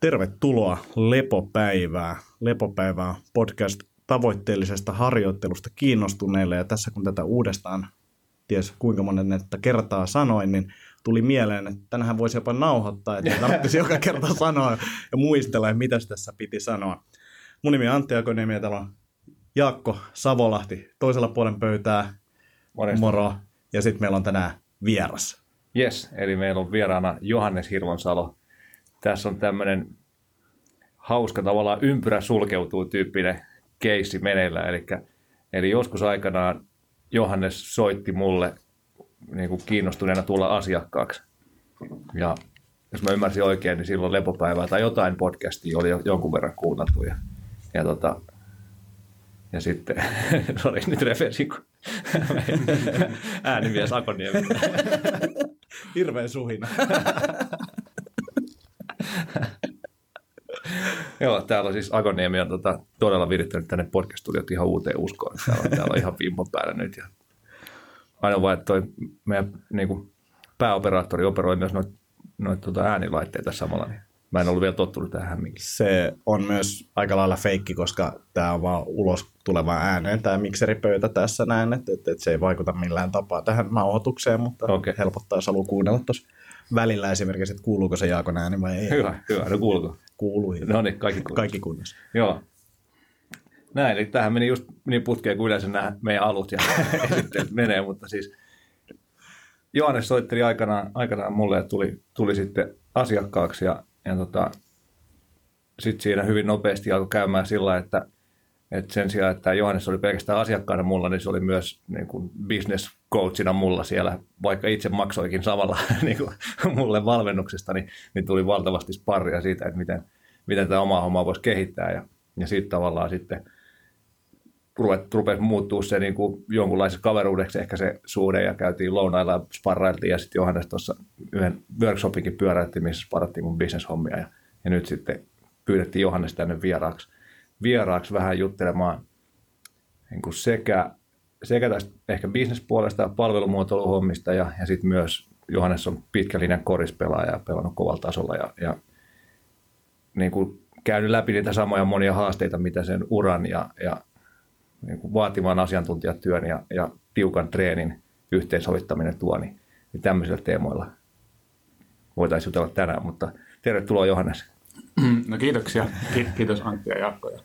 Tervetuloa Lepopäivää. Lepopäivää podcast tavoitteellisesta harjoittelusta kiinnostuneille. Ja tässä kun tätä uudestaan, ties kuinka monen että kertaa sanoin, niin tuli mieleen, että tänähän voisi jopa nauhoittaa, että tarvitsisi joka kerta sanoa ja muistella, että mitä tässä piti sanoa. Mun nimi on Antti Akoniemi ja täällä on Jaakko Savolahti toisella puolen pöytää. Morjesta. Moro. Ja sitten meillä on tänään vieras. Yes, eli meillä on vieraana Johannes Hirvonsalo. Tässä on tämmöinen hauska tavallaan ympyrä sulkeutuu tyyppinen keissi meneillä. Eli, eli joskus aikanaan Johannes soitti mulle niin kuin kiinnostuneena tulla asiakkaaksi. Ja jos mä ymmärsin oikein, niin silloin lepopäivää tai jotain podcastia oli jo jonkun verran kuunneltu. Ja, ja, tota, ja sitten, sori nyt refersin, kun äänimies Akoniemi. Hirveä suhina. Joo, täällä on siis Agoniemi on tota, todella virittänyt tänne podcast-studiot ihan uuteen uskoon. Täällä on, täällä on ihan vimpan päällä nyt. Ja ainoa vaan, että toi meidän niin kuin, pääoperaattori operoi myös noita noit, tota, äänilaitteita samalla, niin mä en ollut vielä tottunut tähän hämminkin. Se on myös aika lailla feikki, koska tämä on vaan ulos tuleva ääneen, tämä mikseripöytä tässä näin, että, että, että se ei vaikuta millään tapaa tähän nauhoitukseen, mutta Okei. helpottaa, jos haluaa kuunnella tuossa välillä esimerkiksi, että kuuluuko se Jaakon ääni vai ei. Hyvä, hyvä. No kuuluuko? Kuuluu. No niin, kaikki kuuluu. Kaikki kunnossa. Joo. Näin, eli tähän meni just niin putkeen kuin yleensä nämä meidän alut ja esittelyt menee, mutta siis Johannes soitteli aikanaan, aikanaan mulle ja tuli, tuli sitten asiakkaaksi ja, ja tota, sitten siinä hyvin nopeasti alkoi käymään sillä että, että sen sijaan, että Johannes oli pelkästään asiakkaana mulla, niin se oli myös niin kuin business coachina mulla siellä, vaikka itse maksoikin samalla niin kuin mulle valmennuksesta, niin, niin tuli valtavasti sparria siitä, että miten, miten tämä omaa hommaa voisi kehittää. Ja, ja sitten tavallaan sitten ruvet, rupesi muuttua se niin kuin jonkunlaiseksi kaveruudeksi ehkä se suhde ja käytiin lounailla ja sparrailtiin. Ja sitten Johannes tuossa yhden workshopinkin pyöräytti, missä sparrattiin mun business-hommia ja, ja nyt sitten pyydettiin Johannes tänne vieraaksi, vieraaksi vähän juttelemaan niin kuin sekä, sekä tästä ehkä bisnespuolesta ja palvelumuotoiluhommista ja, ja sitten myös Johannes on pitkä linjan korispelaaja ja pelannut kovalla tasolla ja, ja niin kuin käynyt läpi niitä samoja monia haasteita, mitä sen uran ja, ja niin kuin vaativan asiantuntijatyön ja, ja tiukan treenin yhteensovittaminen tuo, niin, niin tämmöisillä teemoilla voitaisiin jutella tänään, mutta tervetuloa Johannes. No kiitoksia. Ki- Kiitos Antti ja Jaakko. Ja,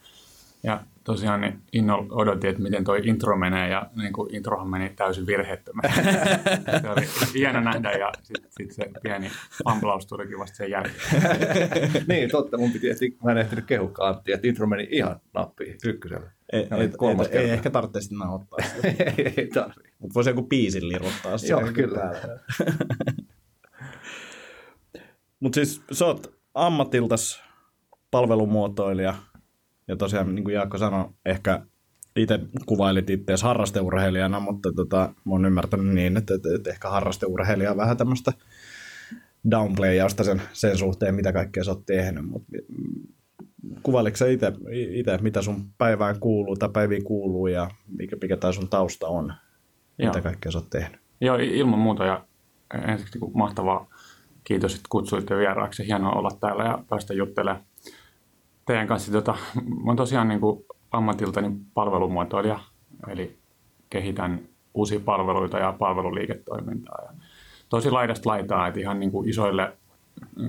ja tosiaan niin innolla odotin, että miten toi intro menee ja niin kuin introhan meni täysin virheettömästi. se oli hieno nähdä ja sitten sit se pieni amplaus tulikin vasta sen jälkeen. niin, totta. Mun piti ehtiä, mä en ehtinyt kehukkaa Antti, että intro meni ihan nappiin ykkösellä. Ei, oli ei, kolmas ei, ei ehkä tarvitse sitten nauhoittaa sitä. ei tarvi. Mutta voisi joku biisin liruttaa Joo, kyllä. Mutta siis sä oot ammatiltas palvelumuotoilija ja tosiaan niin kuin Jaakko sanoi, ehkä itse kuvailit itseäsi harrasteurheilijana, mutta tota, mä oon ymmärtänyt niin, että, että, että ehkä harrasteurheilija on vähän tämmöistä downplayausta sen, sen suhteen, mitä kaikkea sä oot tehnyt, mutta kuvailiko sä itse, itse, mitä sun päivään kuuluu tai päiviin kuuluu ja mikä, mikä tämä sun tausta on, Joo. mitä kaikkea sä oot tehnyt? Joo, ilman muuta ja ensiksi niin mahtavaa. Kiitos, että kutsuitte vieraaksi. Hienoa olla täällä ja päästä juttelemaan teidän kanssa. Tota, mä oon tosiaan niin kuin ammatiltani palvelumuotoilija, eli kehitän uusia palveluita ja palveluliiketoimintaa. Ja tosi laidasta laitaa, että ihan niin kuin isoille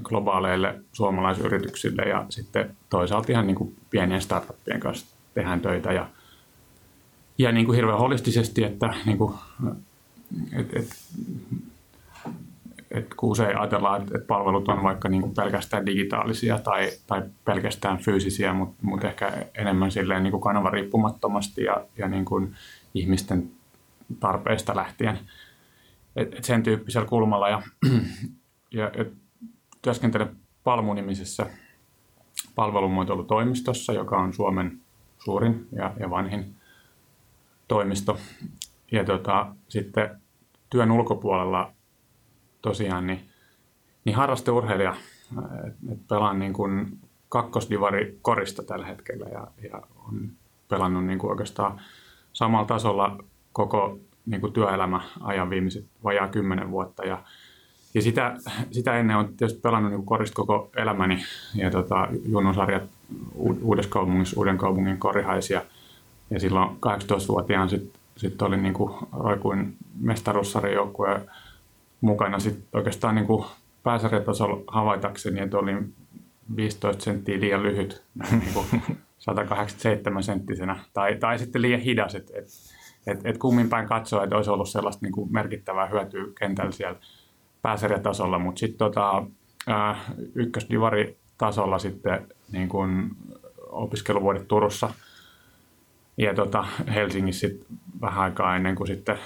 globaaleille suomalaisyrityksille ja sitten toisaalta ihan niin kuin pienien startuppien kanssa tehdään töitä ja, ja niin kuin hirveän holistisesti, että niin kuin, et, et, et kun usein ajatellaan, että, palvelut on vaikka niin pelkästään digitaalisia tai, tai pelkästään fyysisiä, mutta mut ehkä enemmän silleen niin kuin kanavariippumattomasti ja, ja niin ihmisten tarpeista lähtien. Et, et sen tyyppisellä kulmalla ja, ja et työskentelen Palmu-nimisessä palvelumuotoilutoimistossa, joka on Suomen suurin ja, ja vanhin toimisto. Ja tota, sitten työn ulkopuolella tosiaan niin, niin harrasteurheilija. Et pelaan niin kuin kakkosdivari korista tällä hetkellä ja, ja on pelannut niin kuin oikeastaan samalla tasolla koko niin kuin työelämä ajan viimeiset vajaa kymmenen vuotta. Ja, ja sitä, sitä ennen on tietysti pelannut niin korista koko elämäni ja tota, junnusarjat Uudessa kaupungissa, Uuden kaupungin korihaisia. Ja silloin 18-vuotiaan sitten sit oli niin kuin, roikuin mestaruussarjajoukkueen mukana sit oikeastaan niin kuin pääsarjatasolla havaitakseni, että oli 15 senttiä liian lyhyt, niin kuin 187 senttisenä, tai, tai sitten liian hidas, että et, et, et kummin päin katsoa, että olisi ollut sellaista niin kuin merkittävää hyötyä kentällä siellä pääsarjatasolla, mutta sitten tota, ykkösdivari-tasolla sitten niin kuin opiskeluvuodet Turussa. Ja tota, Helsingissä sit vähän aikaa ennen kuin sitten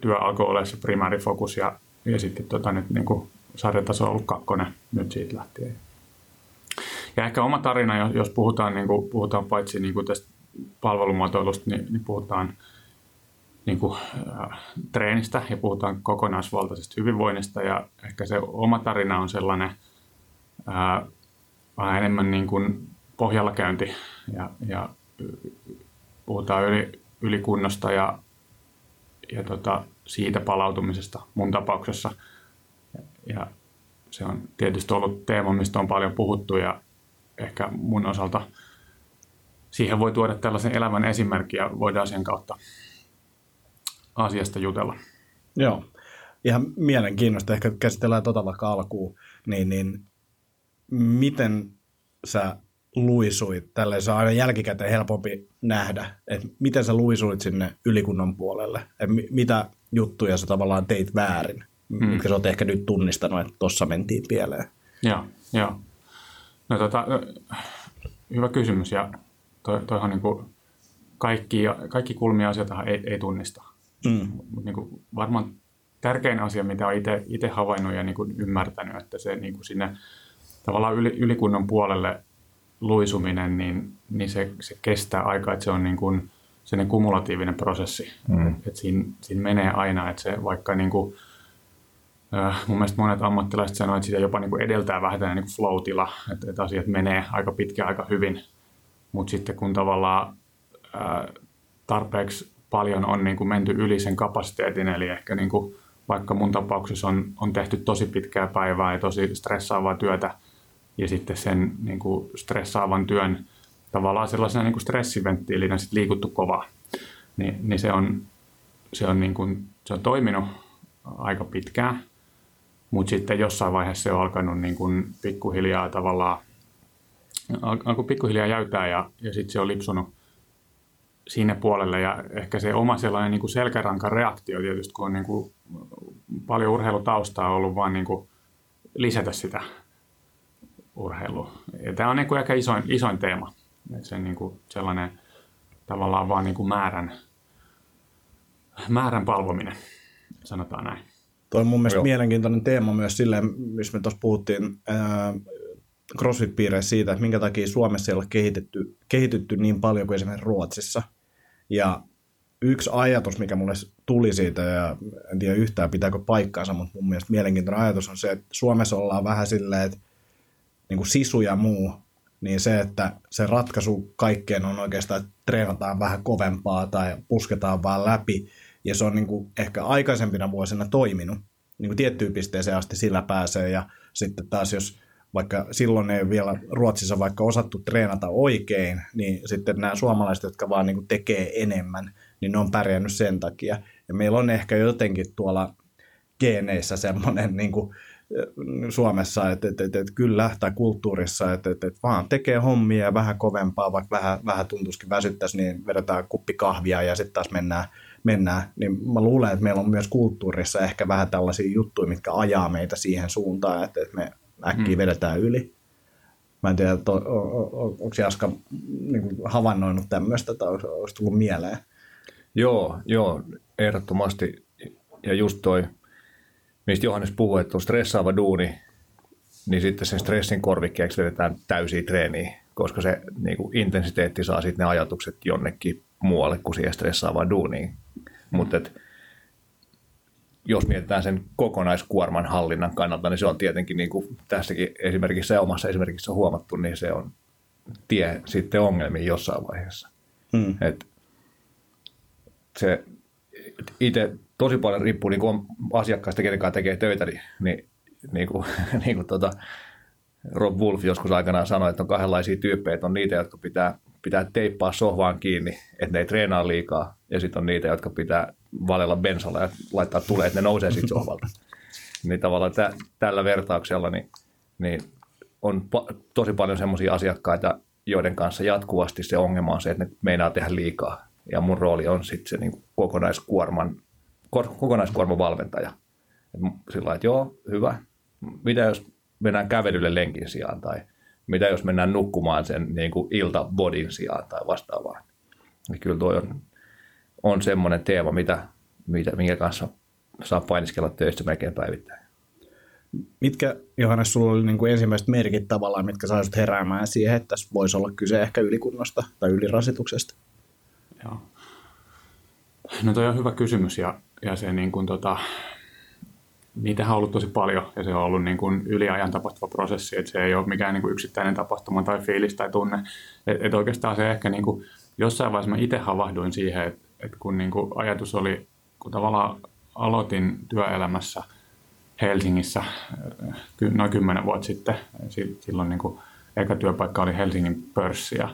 työ alkoi olla se primärifokus ja, ja sitten tota, nyt niin kuin sarjataso on ollut kakkonen nyt siitä lähtien. Ja ehkä oma tarina, jos puhutaan, niin kuin, puhutaan paitsi niin kuin tästä palvelumuotoilusta, niin, niin puhutaan niin kuin, äh, treenistä ja puhutaan kokonaisvaltaisesta hyvinvoinnista. Ja ehkä se oma tarina on sellainen äh, vähän enemmän niin kuin pohjalla käynti ja, ja puhutaan yli, ylikunnosta ja, ja tota, siitä palautumisesta mun tapauksessa. Ja se on tietysti ollut teema, mistä on paljon puhuttu ja ehkä mun osalta siihen voi tuoda tällaisen elämän esimerkin ja voidaan sen kautta asiasta jutella. Joo, ihan mielenkiinnosta. Ehkä käsitellään tota vaikka alkuun. Niin, niin miten sä luisuit, tällä se on aina jälkikäteen helpompi nähdä, että miten sä luisuit sinne ylikunnan puolelle, että mitä juttuja sä tavallaan teit väärin, mm. mitkä sä oot ehkä nyt tunnistanut, että tossa mentiin pieleen. Joo, joo. No tota, hyvä kysymys ja toi, toihan niin kuin kaikki, kaikki kulmia asioita ei, ei tunnista. Mm. Mutta niin varmaan tärkein asia, mitä olen itse havainnut ja niin kuin ymmärtänyt, että se niin kuin sinne tavallaan yli, ylikunnan puolelle luisuminen, niin, niin se, se kestää aikaa, että se on niin kuin sellainen kumulatiivinen prosessi. Mm. Että siinä, siinä menee aina, että se vaikka niin kuin, äh, mun mielestä monet ammattilaiset sanoo, että sitä jopa niin kuin edeltää vähän tämmöinen niin flow-tila, että, että asiat menee aika pitkään aika hyvin, mutta sitten kun tavallaan äh, tarpeeksi paljon on niin kuin menty yli sen kapasiteetin, eli ehkä niin kuin, vaikka mun tapauksessa on, on tehty tosi pitkää päivää ja tosi stressaavaa työtä, ja sitten sen niin kuin stressaavan työn tavallaan sellaisena niin kuin stressiventtiilinä sit liikuttu kovaa, niin, niin se on, se on, niin kuin, se on toiminut aika pitkään, mutta sitten jossain vaiheessa se on alkanut niin kuin pikkuhiljaa tavallaan, alkoi pikkuhiljaa jäytää ja, ja sitten se on lipsunut sinne puolelle ja ehkä se oma sellainen niin kuin selkärankan reaktio tietysti, kun on niin kuin paljon urheilutaustaa ollut vaan niin kuin lisätä sitä urheilua. Ja tämä on niin kuin ehkä isoin, isoin teema, että se niin kuin sellainen tavallaan vaan niin kuin määrän, määrän palvominen, sanotaan näin. Tuo on mun mielestä Joo. mielenkiintoinen teema myös silleen, missä me tuossa puhuttiin ää, CrossFit-piireissä siitä, että minkä takia Suomessa ei ole kehitetty, kehitytty niin paljon kuin esimerkiksi Ruotsissa. Ja yksi ajatus, mikä mulle tuli siitä, ja en tiedä yhtään pitääkö paikkaansa, mutta mun mielestä mielenkiintoinen ajatus on se, että Suomessa ollaan vähän silleen, että niin kuin sisu ja muu, niin se, että se ratkaisu kaikkeen on oikeastaan, että treenataan vähän kovempaa tai pusketaan vaan läpi, ja se on niin kuin ehkä aikaisempina vuosina toiminut, niin kuin tiettyyn pisteeseen asti sillä pääsee, ja sitten taas jos vaikka silloin ei vielä Ruotsissa vaikka osattu treenata oikein, niin sitten nämä suomalaiset, jotka vaan niin kuin tekee enemmän, niin ne on pärjännyt sen takia. Ja meillä on ehkä jotenkin tuolla geeneissä semmoinen niin kuin Suomessa, että, että, että, että kyllä, tai kulttuurissa, että, että, että vaan tekee hommia ja vähän kovempaa, vaikka vähän, vähän tuntuisikin väsyttäisi, niin vedetään kuppi kahvia ja sitten taas mennään, mennään. Niin mä luulen, että meillä on myös kulttuurissa ehkä vähän tällaisia juttuja, mitkä ajaa meitä siihen suuntaan, että, että me äkkiä mm. vedetään yli. Mä en tiedä, on, on, on, onko Jaska niin havainnoinut tämmöistä tai onko tullut mieleen? Joo, joo, ehdottomasti. Ja just toi mistä Johannes puhui, että on stressaava duuni, niin sitten sen stressin korvikkeeksi vedetään täysiä treeniä, koska se niin kuin intensiteetti saa sitten ne ajatukset jonnekin muualle kuin siihen stressaavaan duuniin. Mutta jos mietitään sen kokonaiskuorman hallinnan kannalta, niin se on tietenkin niin kuin tässäkin esimerkissä ja omassa esimerkissä on huomattu, niin se on tie sitten ongelmiin jossain vaiheessa. Hmm. Et se itse tosi paljon riippuu niin kuin asiakkaista, kenen kanssa tekee töitä, niin, niin, niin kuin, niin kuin tota, Rob Wolf joskus aikanaan sanoi, että on kahdenlaisia tyyppejä, että on niitä, jotka pitää, pitää teippaa sohvaan kiinni, että ne ei treenaa liikaa, ja sitten on niitä, jotka pitää valella bensalla ja laittaa tulee, että ne nousee siitä sohvalta. niin tavallaan tä, tällä vertauksella niin, niin on pa- tosi paljon semmoisia asiakkaita, joiden kanssa jatkuvasti se ongelma on se, että ne meinaa tehdä liikaa. Ja mun rooli on sitten se niin kokonaiskuorman, kokonaiskuorman valmentaja. Sillä lailla, että joo, hyvä. Mitä jos mennään kävelylle lenkin sijaan tai mitä jos mennään nukkumaan sen niin kuin iltabodin sijaan tai vastaavaa. Niin kyllä tuo on, on semmoinen teema, mitä, mitä, minkä kanssa saa painiskella töissä melkein päivittäin. Mitkä, Johannes, sulla oli niin kuin ensimmäiset merkit tavallaan, mitkä saisit heräämään siihen, että tässä voisi olla kyse ehkä ylikunnosta tai ylirasituksesta? Joo. No toi on hyvä kysymys ja, ja se niin kuin tota, niitähän on ollut tosi paljon ja se on ollut niin kuin yliajan tapahtuva prosessi, että se ei ole mikään niin kuin yksittäinen tapahtuma tai fiilis tai tunne. Et, et oikeastaan se ehkä niin kuin, jossain vaiheessa mä itse havahduin siihen, että, että kun niin kuin ajatus oli, kun tavallaan aloitin työelämässä Helsingissä noin kymmenen vuotta sitten, silloin niin kuin, eka työpaikka oli Helsingin pörssi ja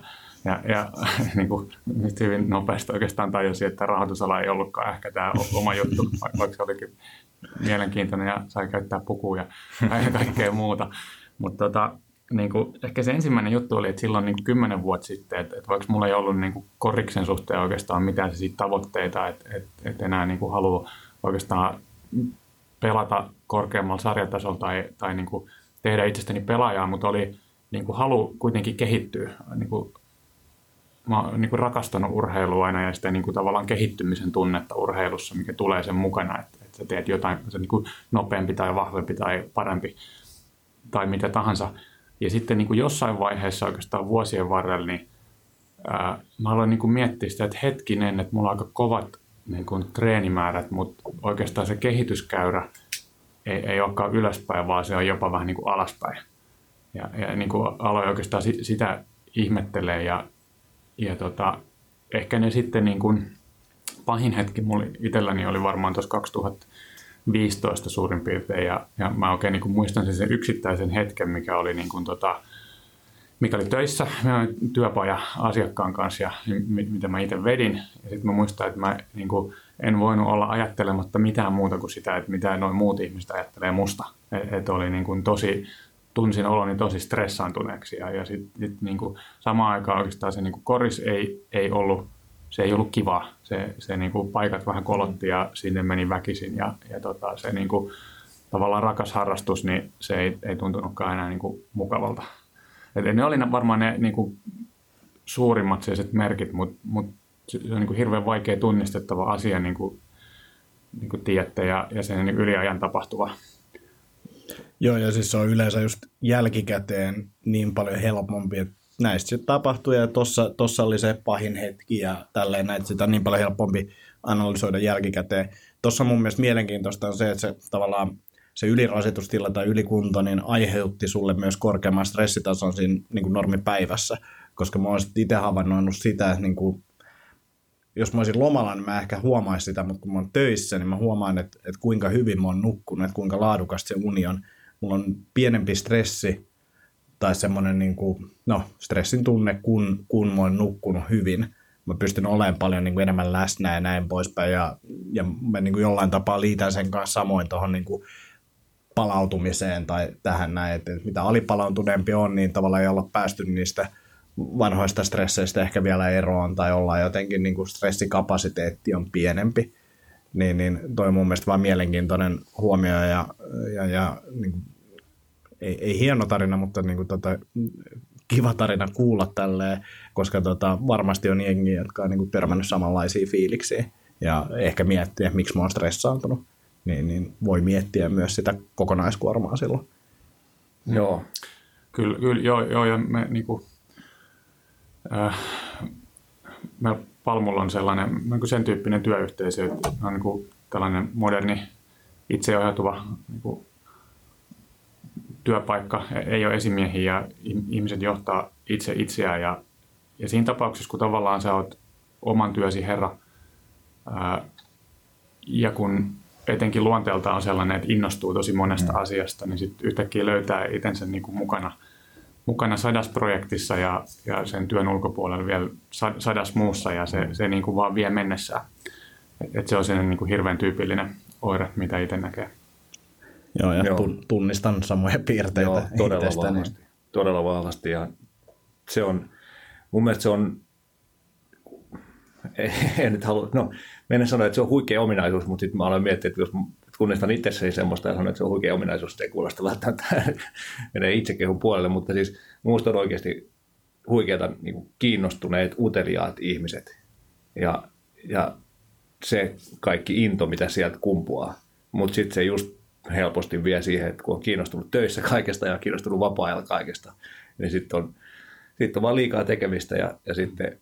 ja, ja niin kuin, nyt hyvin nopeasti oikeastaan tajusin, että rahoitusala ei ollutkaan ehkä tämä oma juttu, vaikka se olikin mielenkiintoinen ja sai käyttää pukuja ja kaikkea muuta. Mutta tota, niin kuin, ehkä se ensimmäinen juttu oli, että silloin niin kymmenen vuotta sitten, että, että vaikka mulla ei ollut niin kuin koriksen suhteen oikeastaan mitään siitä tavoitteita, että, että, että enää niin kuin haluaa oikeastaan pelata korkeammalla sarjatasolla tai, tai niin kuin tehdä itsestäni pelaajaa, mutta oli niin kuin halu kuitenkin kehittyä. Niin kuin, mä oon niin kuin rakastanut urheilua aina ja sitä niin kuin tavallaan kehittymisen tunnetta urheilussa, mikä tulee sen mukana, että sä teet jotain se niin kuin nopeampi tai vahvempi tai parempi tai mitä tahansa. Ja sitten niin kuin jossain vaiheessa oikeastaan vuosien varrella, niin ää, mä aloin niin kuin miettiä sitä, että hetkinen, että mulla on aika kovat niin kuin treenimäärät, mutta oikeastaan se kehityskäyrä ei, ei olekaan ylöspäin, vaan se on jopa vähän niin kuin alaspäin. Ja, ja niin kuin aloin oikeastaan sitä ihmettelee ja, ja tota, ehkä ne sitten niin kuin, pahin hetki mulla itselläni oli varmaan tuossa 2015 suurin piirtein ja, ja mä oikein niin kuin muistan sen, sen yksittäisen hetken, mikä oli niin kuin tota, mikä oli töissä työpaja asiakkaan kanssa ja mitä mä itse vedin. Ja sitten mä muistan, että mä niin kuin, en voinut olla ajattelematta mitään muuta kuin sitä, että mitä noin muut ihmiset ajattelee musta. Että et oli niin kuin tosi, tunsin oloni tosi stressaantuneeksi ja, ja sitten sit, niin kuin, samaan aikaan oikeastaan se niin kuin koris ei, ei ollut se ei ollut kiva. Se, se niin kuin paikat vähän kolotti ja sinne meni väkisin ja, ja tota, se niin kuin, tavallaan rakas harrastus, niin se ei, ei tuntunutkaan enää niin kuin mukavalta. Et ne oli varmaan ne niin kuin, suurimmat sellaiset merkit, mutta mut se on niin kuin hirveän vaikea tunnistettava asia, niin kuin, niin kuin tiedätte, ja, ja sen niin yliajan tapahtuva. Joo, ja siis se on yleensä just jälkikäteen niin paljon helpompi, että näistä sitten tapahtui ja tuossa tossa oli se pahin hetki ja tälleen näitä sitä on niin paljon helpompi analysoida jälkikäteen. Tuossa mun mielestä mielenkiintoista on se, että se tavallaan se ylirasitustila tai ylikunto niin aiheutti sulle myös korkeamman stressitason siinä niin kuin normipäivässä, koska mä oon itse havainnoinut sitä, että niin kuin, jos mä olisin lomalla, niin mä ehkä huomaisin sitä, mutta kun mä oon töissä, niin mä huomaan, että, että kuinka hyvin mä oon nukkunut, että kuinka laadukasta se uni on. Mulla on pienempi stressi tai semmoinen niin kuin, no, stressin tunne, kun, kun mä oon nukkunut hyvin. Mä pystyn olemaan paljon niin kuin enemmän läsnä ja näin poispäin. Ja, ja mä niin kuin jollain tapaa liitän sen kanssa samoin tuohon niin kuin palautumiseen tai tähän näin, että mitä alipalautuneempi on, niin tavallaan ei olla päästy niistä vanhoista stresseistä ehkä vielä eroon tai ollaan jotenkin niin kuin stressikapasiteetti on pienempi. Niin, niin toi on mun mielestä vaan mielenkiintoinen huomio ja, ja, ja niin kuin ei, ei hieno tarina, mutta niin kuin tota, kiva tarina kuulla tälleen, koska tota, varmasti on jengiä, jotka on niin kuin törmännyt samanlaisia fiiliksiä ja ehkä miettiä, miksi mä oon stressaantunut, niin, niin voi miettiä myös sitä kokonaiskuormaa silloin. Joo. Kyllä, kyllä joo, joo ja me niin kuin, äh, me Palmulla on sellainen niin kuin sen tyyppinen työyhteisö, että on niin kuin tällainen moderni itseohjautuva niin kuin työpaikka, ei ole esimiehiä ja ihmiset johtaa itse itseään ja, ja siinä tapauksessa, kun tavallaan sä oot oman työsi herra ää, ja kun etenkin luonteelta on sellainen, että innostuu tosi monesta mm. asiasta, niin sitten yhtäkkiä löytää itsensä niin kuin mukana, mukana sadasprojektissa ja, ja sen työn ulkopuolella vielä sadas muussa ja se, se niin kuin vaan vie mennessään. Et, et se on sen niin kuin hirveän tyypillinen oire, mitä itse näkee. Joo, ja Joo. tunnistan samoja piirteitä Joo, todella itsestäni. vahvasti. Todella vahvasti ja se on, mun mielestä se on, en nyt halua, no menen sanoa, että se on huikea ominaisuus, mutta sitten mä aloin miettiä, että jos tunnistan itsessäni semmoista ja sanon, että se on huikea ominaisuus, ei kuulosta välttämättä menee itsekehun puolelle, mutta siis minusta on oikeasti huikeata niin kiinnostuneet, uteliaat ihmiset ja, ja se kaikki into, mitä sieltä kumpuaa. Mutta sitten se just helposti vie siihen, että kun on kiinnostunut töissä kaikesta ja kiinnostunut vapaa-ajalla kaikesta, niin sitten on, sit on vaan liikaa tekemistä ja, ja sitten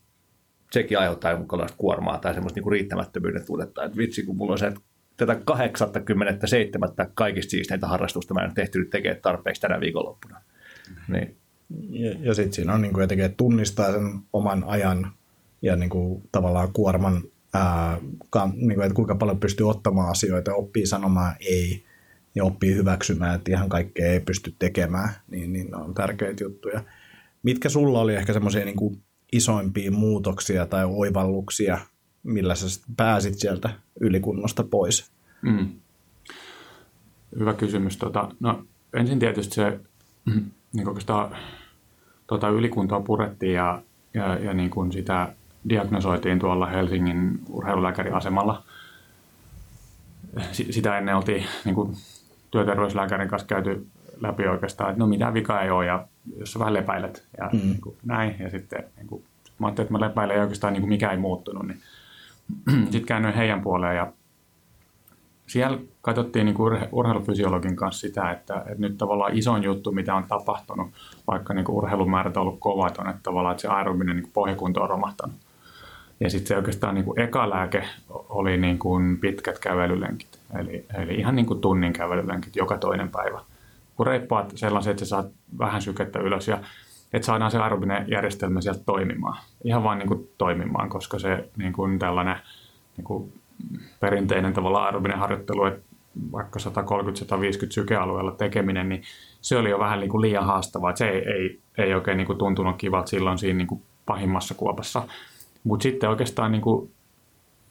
sekin aiheuttaa jonkunlaista kuormaa tai semmoista niinku riittämättömyyden tunnetta. Että vitsi, kun mulla on se, että tätä 87. kaikista siisteintä harrastusta mä en tehty nyt tekemään tarpeeksi tänä viikonloppuna. Niin. Ja, ja sitten siinä on niin kuin jotenkin, että tunnistaa sen oman ajan ja niin kuin tavallaan kuorman, ää, ka, niin kuin, että kuinka paljon pystyy ottamaan asioita, oppii sanomaan ei ja oppii hyväksymään, että ihan kaikkea ei pysty tekemään, niin, niin on tärkeitä juttuja. Mitkä sulla oli ehkä semmoisia niin isoimpia muutoksia tai oivalluksia, millä sä pääsit sieltä ylikunnosta pois? Mm. Hyvä kysymys. Tota, no, ensin tietysti se niin oikeastaan tota, ylikuntoa purettiin ja, ja, ja niin kuin sitä diagnosoitiin tuolla Helsingin urheilulääkäriasemalla. Sitä ennen oltiin niin kuin työterveyslääkärin kanssa käyty läpi oikeastaan, että no mitään vikaa ei ole ja jos sä vähän lepäilet ja mm. niin kuin, näin. Ja sitten niin kuin, mä ajattelin, että mä lepäilen ja oikeastaan niin kuin mikä ei muuttunut, niin sitten käännyin heidän puoleen ja siellä katsottiin niin kuin urheilufysiologin kanssa sitä, että, että nyt tavallaan isoin juttu, mitä on tapahtunut, vaikka niin kuin urheilumäärät on ollut kovat, on, että tavallaan että se aerobinen niin pohjakunto on romahtanut. Ja sitten se oikeastaan niin kuin eka lääke oli niin kuin pitkät kävelylenkit, eli, eli ihan niin kuin tunnin kävelylenkit joka toinen päivä. Kun reippaat sellaiset, että sä saat vähän sykettä ylös ja että saadaan se aerobinen järjestelmä sieltä toimimaan. Ihan vain niin kuin toimimaan, koska se niin kuin tällainen niin kuin perinteinen tavalla aerobinen harjoittelu, että vaikka 130-150 sykealueella tekeminen, niin se oli jo vähän niin kuin liian haastavaa. Se ei, ei, ei oikein niin kuin tuntunut kivalta silloin siinä niin kuin pahimmassa kuopassa. Mutta sitten oikeastaan niin kuin,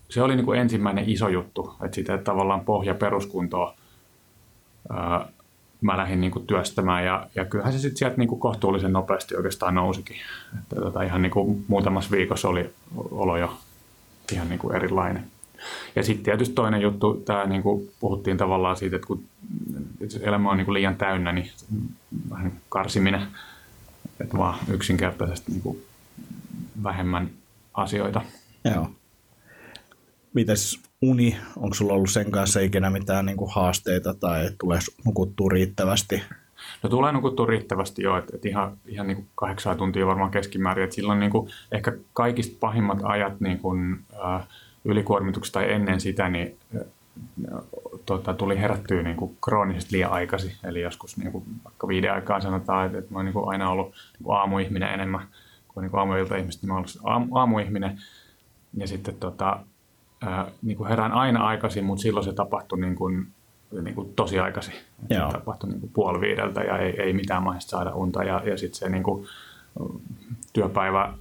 se oli niin kuin ensimmäinen iso juttu, että sitä tavallaan pohja peruskuntoa ää, mä lähdin niin kuin työstämään ja, ja kyllähän se sitten sieltä niin kuin kohtuullisen nopeasti oikeastaan nousikin. Että tota, ihan niin kuin muutamassa viikossa oli olo jo ihan niin kuin erilainen. Ja sitten tietysti toinen juttu, tämä niin kuin puhuttiin tavallaan siitä, että kun elämä on niin kuin liian täynnä, niin vähän karsiminen, että vaan yksinkertaisesti niin kuin vähemmän asioita. Joo. Mites uni, onko sulla ollut sen kanssa ikinä mitään niin kuin haasteita tai tulee nukuttua riittävästi? No tulee nukuttua riittävästi jo, että, että ihan, ihan niin kuin kahdeksan tuntia varmaan keskimäärin. Että silloin niin kuin ehkä kaikista pahimmat ajat niin kuin, äh, ylikuormituksesta tai ennen sitä, niin äh, tota, tuli herättyä niin kuin kroonisesti liian aikaisin. Eli joskus niin kuin, vaikka viiden aikaan sanotaan, että, että mä oon niin kuin aina ollut niin kuin aamuihminen enemmän kuin, niin kuin aamuilta-ihmiset, niin mä oon ollut aamu, aamuihminen. Ja sitten tota, niin kuin herään aina aikaisin, mutta silloin se tapahtui niin kuin, niin kuin tosi aikaisin. Se tapahtui niin kuin puoli viideltä ja ei, ei mitään mahdollista saada unta. Ja, ja sitten se niin kuin, työpäivä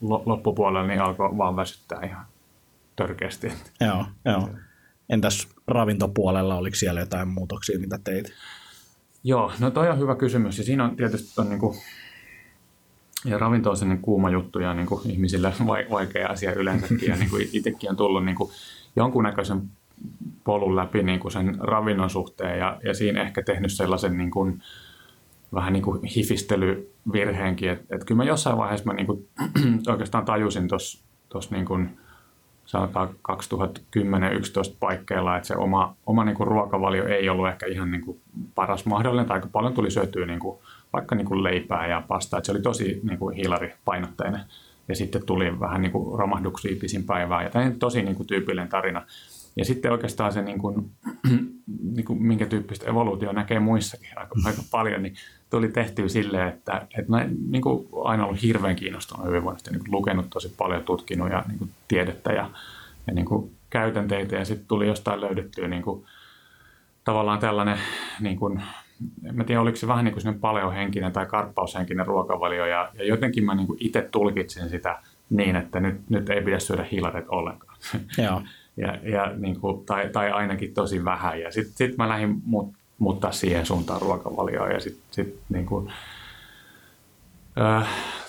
loppupuolella niin alkoi vaan väsyttää ihan törkeästi. Joo, joo. Entäs ravintopuolella, oliko siellä jotain muutoksia, mitä teit? Joo, no toi on hyvä kysymys. Ja siinä on tietysti on niin kuin, ja ravinto on sellainen kuuma juttu ja niin kuin ihmisille vaikea asia yleensäkin. Ja niin kuin itsekin on tullut niin kuin jonkunnäköisen polun läpi niin kuin sen ravinnon suhteen ja, ja siinä ehkä tehnyt sellaisen niin kuin, vähän niin kuin hifistelyvirheenkin. Että et kyllä mä jossain vaiheessa mä niin kuin, oikeastaan tajusin tuossa niin sanotaan 2010-2011 paikkeilla, että se oma, oma niin kuin ruokavalio ei ollut ehkä ihan niin kuin paras mahdollinen, tai aika paljon tuli syötyä niin kuin vaikka niin kuin leipää ja pastaa. Että se oli tosi niin kuin hilari-painotteinen. Ja sitten tuli vähän niin kuin romahduksia pisin päivää. Ja tämä on tosi niin kuin tyypillinen tarina. Ja sitten oikeastaan se, niin kuin, niin kuin minkä tyyppistä evoluutio näkee muissakin aika, aika paljon, niin tuli tehtyä silleen, että, että mä niin kuin aina ollut hirveän kiinnostunut hyvinvoinnista, niin kuin lukenut tosi paljon, tutkinut ja niin kuin tiedettä ja, ja niin kuin käytänteitä ja sitten tuli jostain löydettyä niin kuin, tavallaan tällainen, niin kuin, en tiedä oliko se vähän niin kuin paleohenkinen tai karppaushenkinen ruokavalio ja, ja jotenkin mä niin kuin itse tulkitsin sitä niin, että nyt, nyt ei pidä syödä hiilareita ollenkaan. Joo. ja, ja niin kuin, tai, tai ainakin tosi vähän ja sitten sit mä lähdin muut, muuttaa siihen suuntaan ruokavalioon ja sitten sit, niin kuin, äh,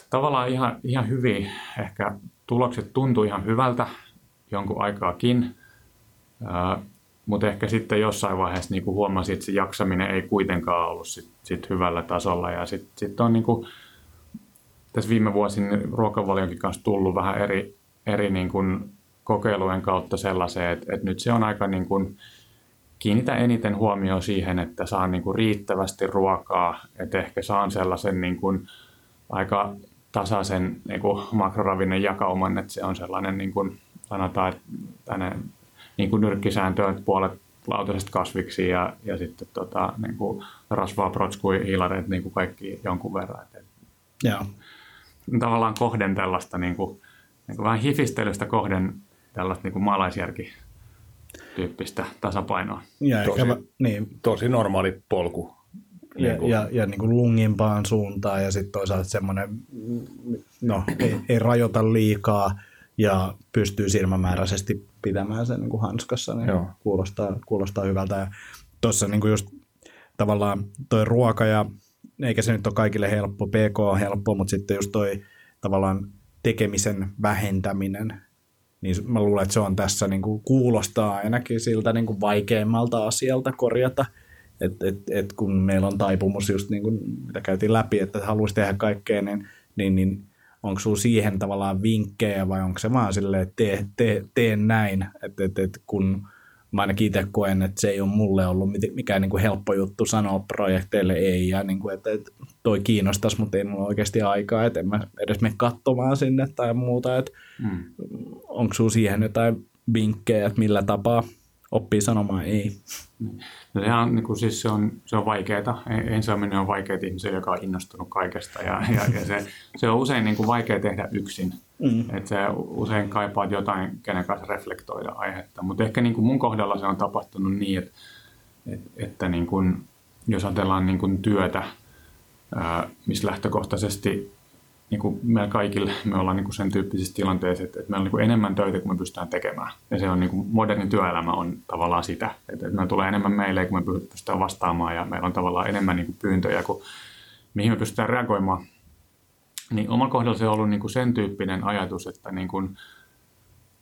tavallaan ihan, ihan hyvin ehkä tulokset tuntui ihan hyvältä jonkun aikaakin, äh, mutta ehkä sitten jossain vaiheessa niin kuin huomasin, että se jaksaminen ei kuitenkaan ollut sit, sit hyvällä tasolla. Ja sitten sit on niin kuin, tässä viime vuosina ruokavalionkin kanssa tullut vähän eri, eri niin kuin kokeilujen kautta sellaiseen, että, että nyt se on aika niin kuin, kiinnitä eniten huomioon siihen, että saan niin kuin riittävästi ruokaa, että ehkä saan sellaisen niin kuin aika tasaisen niin kuin makroravinnon jakauman, että se on sellainen, niin kuin, sanotaan, että tänne, niin kuin nyrkkisääntö, että puolet lautasesta kasviksi ja, ja sitten tota, niin kuin rasvaa, protskui, hiilareet, niin kuin kaikki jonkun verran. Et, Joo. Tavallaan kohden tällaista niin kuin, niin kuin vähän hifistelystä kohden tällaista niin kuin maalaisjärki tyyppistä tasapainoa. Ja Tosi- ehkä, niin, Tosi normaali polku. ja, Niin kuin- ja, ja niin kuin lungimpaan suuntaan ja sitten toisaalta semmoinen, no ei, ei rajoita liikaa ja pystyy silmämääräisesti pitämään sen niin kuin hanskassa, niin Joo. kuulostaa, kuulostaa hyvältä. Ja tuossa niin kuin just tavallaan toi ruoka ja eikä se nyt ole kaikille helppo, PK on helppo, mutta sitten just toi tavallaan tekemisen vähentäminen, niin mä luulen, että se on tässä niin kuin kuulostaa ainakin siltä niin kuin vaikeimmalta asialta korjata. Et, et, et kun meillä on taipumus just niin kuin, mitä käytiin läpi, että haluaisi tehdä kaikkea, niin, niin, niin onko sinulla siihen tavallaan vinkkejä vai onko se vaan silleen, että tee, tee, tee näin, että et, et kun mä ainakin itse koen, että se ei ole mulle ollut mikään niin kuin helppo juttu sanoa projekteille ei, ja niin kuin, että, että toi kiinnostaisi, mutta ei mulla oikeasti aikaa, että en mä edes mene katsomaan sinne tai muuta, että Mm. onko sinulla siihen jotain vinkkejä, että millä tapaa oppii sanomaan ei? No on, niin kuin, siis se on, se on vaikeaa. Ensimmäinen on vaikeaa ihmiselle, joka on innostunut kaikesta. Ja, ja, ja se, se on usein niin kuin, vaikea tehdä yksin. Mm. Et se usein kaipaat jotain, kenen kanssa reflektoida aihetta. Mutta ehkä niin kuin mun kohdalla se on tapahtunut niin, että, että, että niin kuin, jos ajatellaan niin kuin työtä, ää, missä lähtökohtaisesti niin kuin meillä kaikille me ollaan niin kuin sen tyyppisissä tilanteissa, että, että meillä on niin kuin enemmän töitä kuin me pystytään tekemään. Ja se on niin kuin, moderni työelämä on tavallaan sitä, että, että meillä tulee enemmän meille kuin me pystytään vastaamaan ja meillä on tavallaan enemmän niin kuin pyyntöjä kuin mihin me pystytään reagoimaan. Niin omalla kohdalla se on ollut niin kuin sen tyyppinen ajatus, että niin kuin,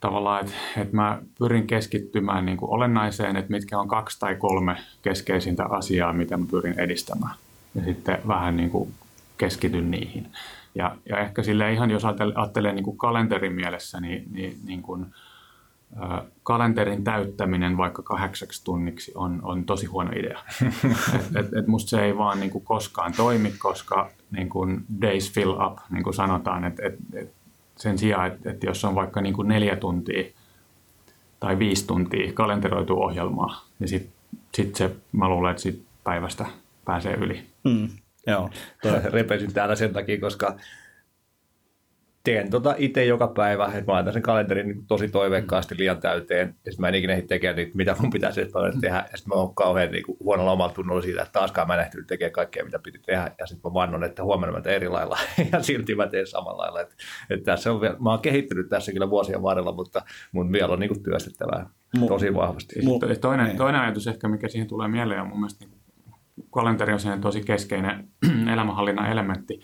tavallaan, että, että mä pyrin keskittymään niin kuin olennaiseen, että mitkä on kaksi tai kolme keskeisintä asiaa, mitä mä pyrin edistämään. Ja sitten vähän niin kuin keskityn niihin. Ja, ja ehkä sille ihan, jos ajattelee, ajattelee niin kuin kalenterin mielessä, niin, niin, niin kuin, ä, kalenterin täyttäminen vaikka kahdeksaksi tunniksi on, on tosi huono idea. et, et, et musta se ei vaan niin kuin koskaan toimi, koska niin kuin days fill up, niin kuin sanotaan, että et, et sen sijaan, että, että jos on vaikka niin kuin neljä tuntia tai viisi tuntia kalenteroitu ohjelmaa, niin sitten sit se, mä luulen, että sit päivästä pääsee yli. Mm. Joo. Toi repesin täällä sen takia, koska teen tota itse joka päivä, että mä laitan sen kalenterin niin tosi toiveikkaasti liian täyteen, ja sitten mä en ikinä ehdi tekemään niitä, mitä mun pitäisi edes paljon tehdä, ja sitten mä oon kauhean niin kuin, huonolla omalla tunnolla siitä, että taaskaan mä en ehtinyt tekemään kaikkea, mitä piti tehdä, ja sitten mä vannon, että huomenna mä teen eri lailla, ja silti mä teen samalla lailla. Että, että tässä on vielä, mä oon kehittynyt tässä kyllä vuosien varrella, mutta mun vielä on niin kuin työstettävää Mu- tosi vahvasti. Sitten toinen, niin. toinen ajatus ehkä, mikä siihen tulee mieleen, on mun mielestä niin kalenteri on sellainen tosi keskeinen elämänhallinnan elementti,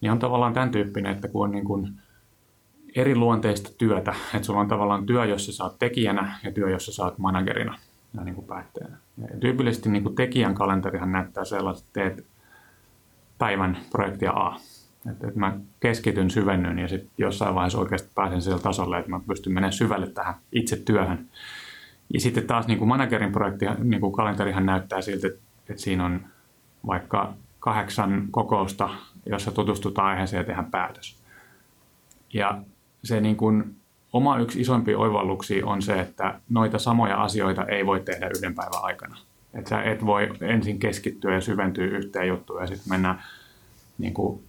niin on tavallaan tämän tyyppinen, että kun on niin kuin eri luonteista työtä, että sulla on tavallaan työ, jossa sä oot tekijänä ja työ, jossa sä oot managerina ja niin kuin päättäjänä. Ja tyypillisesti niin kuin tekijän kalenterihan näyttää sellaiset, että teet päivän projektia A. Että, että mä keskityn, syvennyn ja sitten jossain vaiheessa oikeasti pääsen sille tasolle, että mä pystyn menemään syvälle tähän itse työhön. Ja sitten taas niin kuin managerin projekti, niin kuin kalenterihan näyttää siltä, että, että siinä on vaikka kahdeksan kokousta, jossa tutustutaan aiheeseen ja tehdään päätös. Ja se niin kuin, oma yksi isoimpia oivalluksia on se, että noita samoja asioita ei voi tehdä yhden päivän aikana. Että sä et voi ensin keskittyä ja syventyä yhteen juttuun ja sitten mennä niin kuin,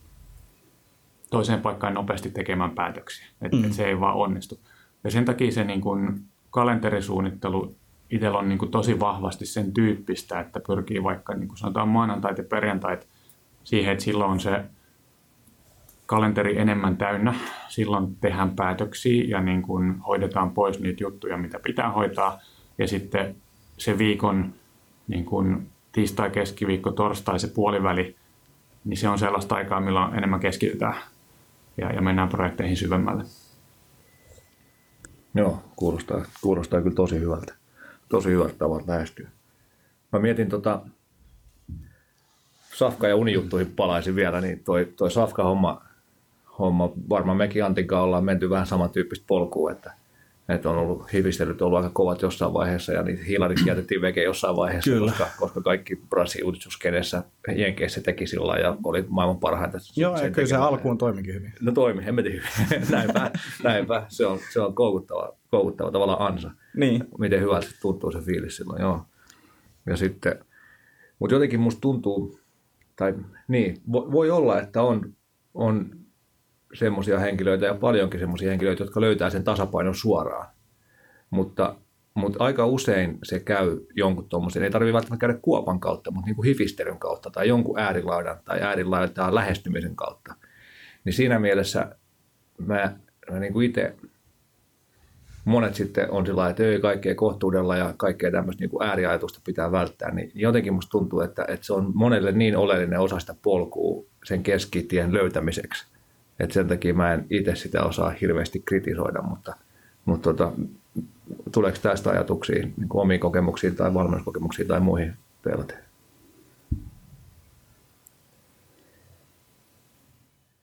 toiseen paikkaan nopeasti tekemään päätöksiä. Et, mm. et se ei vaan onnistu. Ja sen takia se niin kuin kalenterisuunnittelu itsellä on niin kuin tosi vahvasti sen tyyppistä, että pyrkii vaikka niin kuin sanotaan maanantait ja perjantait siihen, että silloin on se kalenteri enemmän täynnä. Silloin tehdään päätöksiä ja niin kuin hoidetaan pois niitä juttuja, mitä pitää hoitaa. Ja sitten se viikon niin kuin tiistai, keskiviikko, torstai, se puoliväli, niin se on sellaista aikaa, milloin enemmän keskitytään ja, ja mennään projekteihin syvemmälle. Joo, kuulostaa, kuulostaa kyllä tosi hyvältä. Tosi hyvältä tavalla lähestyä. Mä mietin tota, Safka ja unijuttuihin palaisin vielä, niin toi, toi Safka-homma, homma, varmaan mekin Antinkaan ollaan menty vähän samantyyppistä polkua, että, että on ollut hivistelyt ollut aika kovat jossain vaiheessa ja niitä hiilarit jätettiin veke jossain vaiheessa, Kyllä. koska, koska kaikki brasiiliuudistuskenessä Jenkeissä teki sillä ja oli maailman parhaita. Joo, ja kyllä se alkuun toimikin hyvin. No toimi, hemmetin hyvin. näinpä, näinpä. Se on, se on koukuttava, koukuttava tavallaan ansa. Niin. Miten hyvältä se tuntuu se fiilis silloin, joo. Ja sitten, mutta jotenkin musta tuntuu, tai niin, vo- voi olla, että on, on semmoisia henkilöitä ja paljonkin semmoisia henkilöitä, jotka löytää sen tasapainon suoraan. Mutta, mutta aika usein se käy jonkun tuommoisen, ei tarvitse välttämättä käydä kuopan kautta, mutta niin kuin hifistelyn kautta tai jonkun äärilaidan tai äärilaidan lähestymisen kautta. Niin siinä mielessä mä, mä niin kuin itse, monet sitten on sillä että ei kaikkea kohtuudella ja kaikkea tämmöistä niin kuin ääriajatusta pitää välttää, niin jotenkin musta tuntuu, että, että se on monelle niin oleellinen osa sitä polkua sen keskitien löytämiseksi. Että sen takia mä en itse sitä osaa hirveästi kritisoida, mutta, mutta tota, tuleeko tästä ajatuksia niin kuin omiin kokemuksiin tai valmennuskokemuksiin tai muihin peilaten?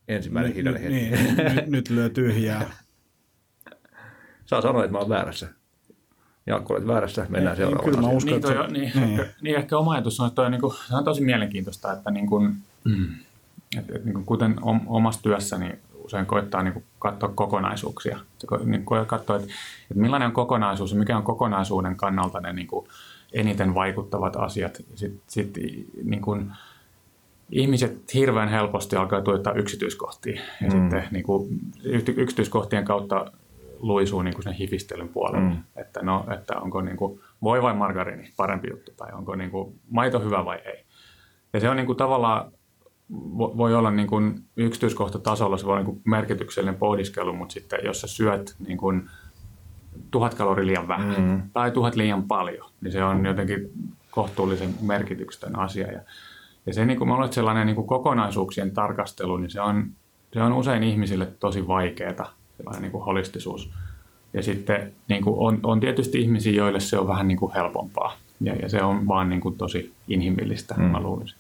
Ensimmäinen hiljainen hetki. niin, nyt, nyt lyö tyhjää. Saa sanoa, että mä oon väärässä. Jaakko, olet väärässä. Mennään Ei, seuraavaan kyllä mä uskon, Niin, että toi, niin, niin. Ehkä, niin, ehkä oma ajatus on, että toi on, niin kuin, se on tosi mielenkiintoista, että niin kuin, mm. että, että, niin kuin, kuten om, omassa työssä, niin usein koittaa niin kuin, katsoa kokonaisuuksia. Niin, kuin, katsoa, että, että millainen on kokonaisuus ja mikä on kokonaisuuden kannalta ne niin kuin, eniten vaikuttavat asiat. Sitten sit, niin kuin, ihmiset hirveän helposti alkaa tuottaa yksityiskohtia ja mm. sitten niin kuin, yksityiskohtien kautta luisuu niin kuin sen hifistelyn puolelle, Mm. että, no, että onko niin kuin, voi vai margariini parempi juttu tai onko niin kuin, maito hyvä vai ei. Ja se on niin kuin, tavallaan, vo- voi olla niin kuin, yksityiskohtatasolla se voi olla niin kuin, merkityksellinen pohdiskelu, mutta sitten jos sä syöt niin kuin, tuhat kaloria liian vähän Mm. tai tuhat liian paljon, niin se on jotenkin kohtuullisen merkityksetön asia. Ja, ja se, niin kuin, mä että sellainen niin kuin kokonaisuuksien tarkastelu, niin se on, se on usein ihmisille tosi vaikeaa, sellainen niin kuin holistisuus. Ja sitten niin kuin on, on tietysti ihmisiä, joille se on vähän niin kuin helpompaa. Ja, ja se on vaan niin kuin tosi inhimillistä, mm. mä luulisin.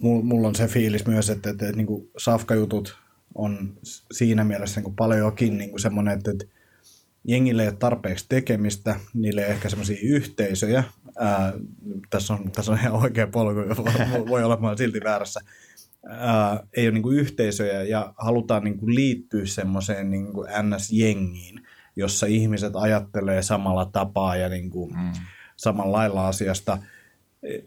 Mulla, on se fiilis myös, että, että, että niin kuin safkajutut on siinä mielessä niin kuin paljonkin niin kuin semmoinen, että, että jengille ei ole tarpeeksi tekemistä, niille ei ehkä semmoisia yhteisöjä. Ää, tässä, on, tässä on ihan oikea polku, voi, olla, mä silti väärässä. Ää, ei ole niin kuin yhteisöjä ja halutaan niin kuin liittyä semmoiseen niin kuin NS-jengiin, jossa ihmiset ajattelee samalla tapaa ja niin kuin mm. samalla lailla asiasta.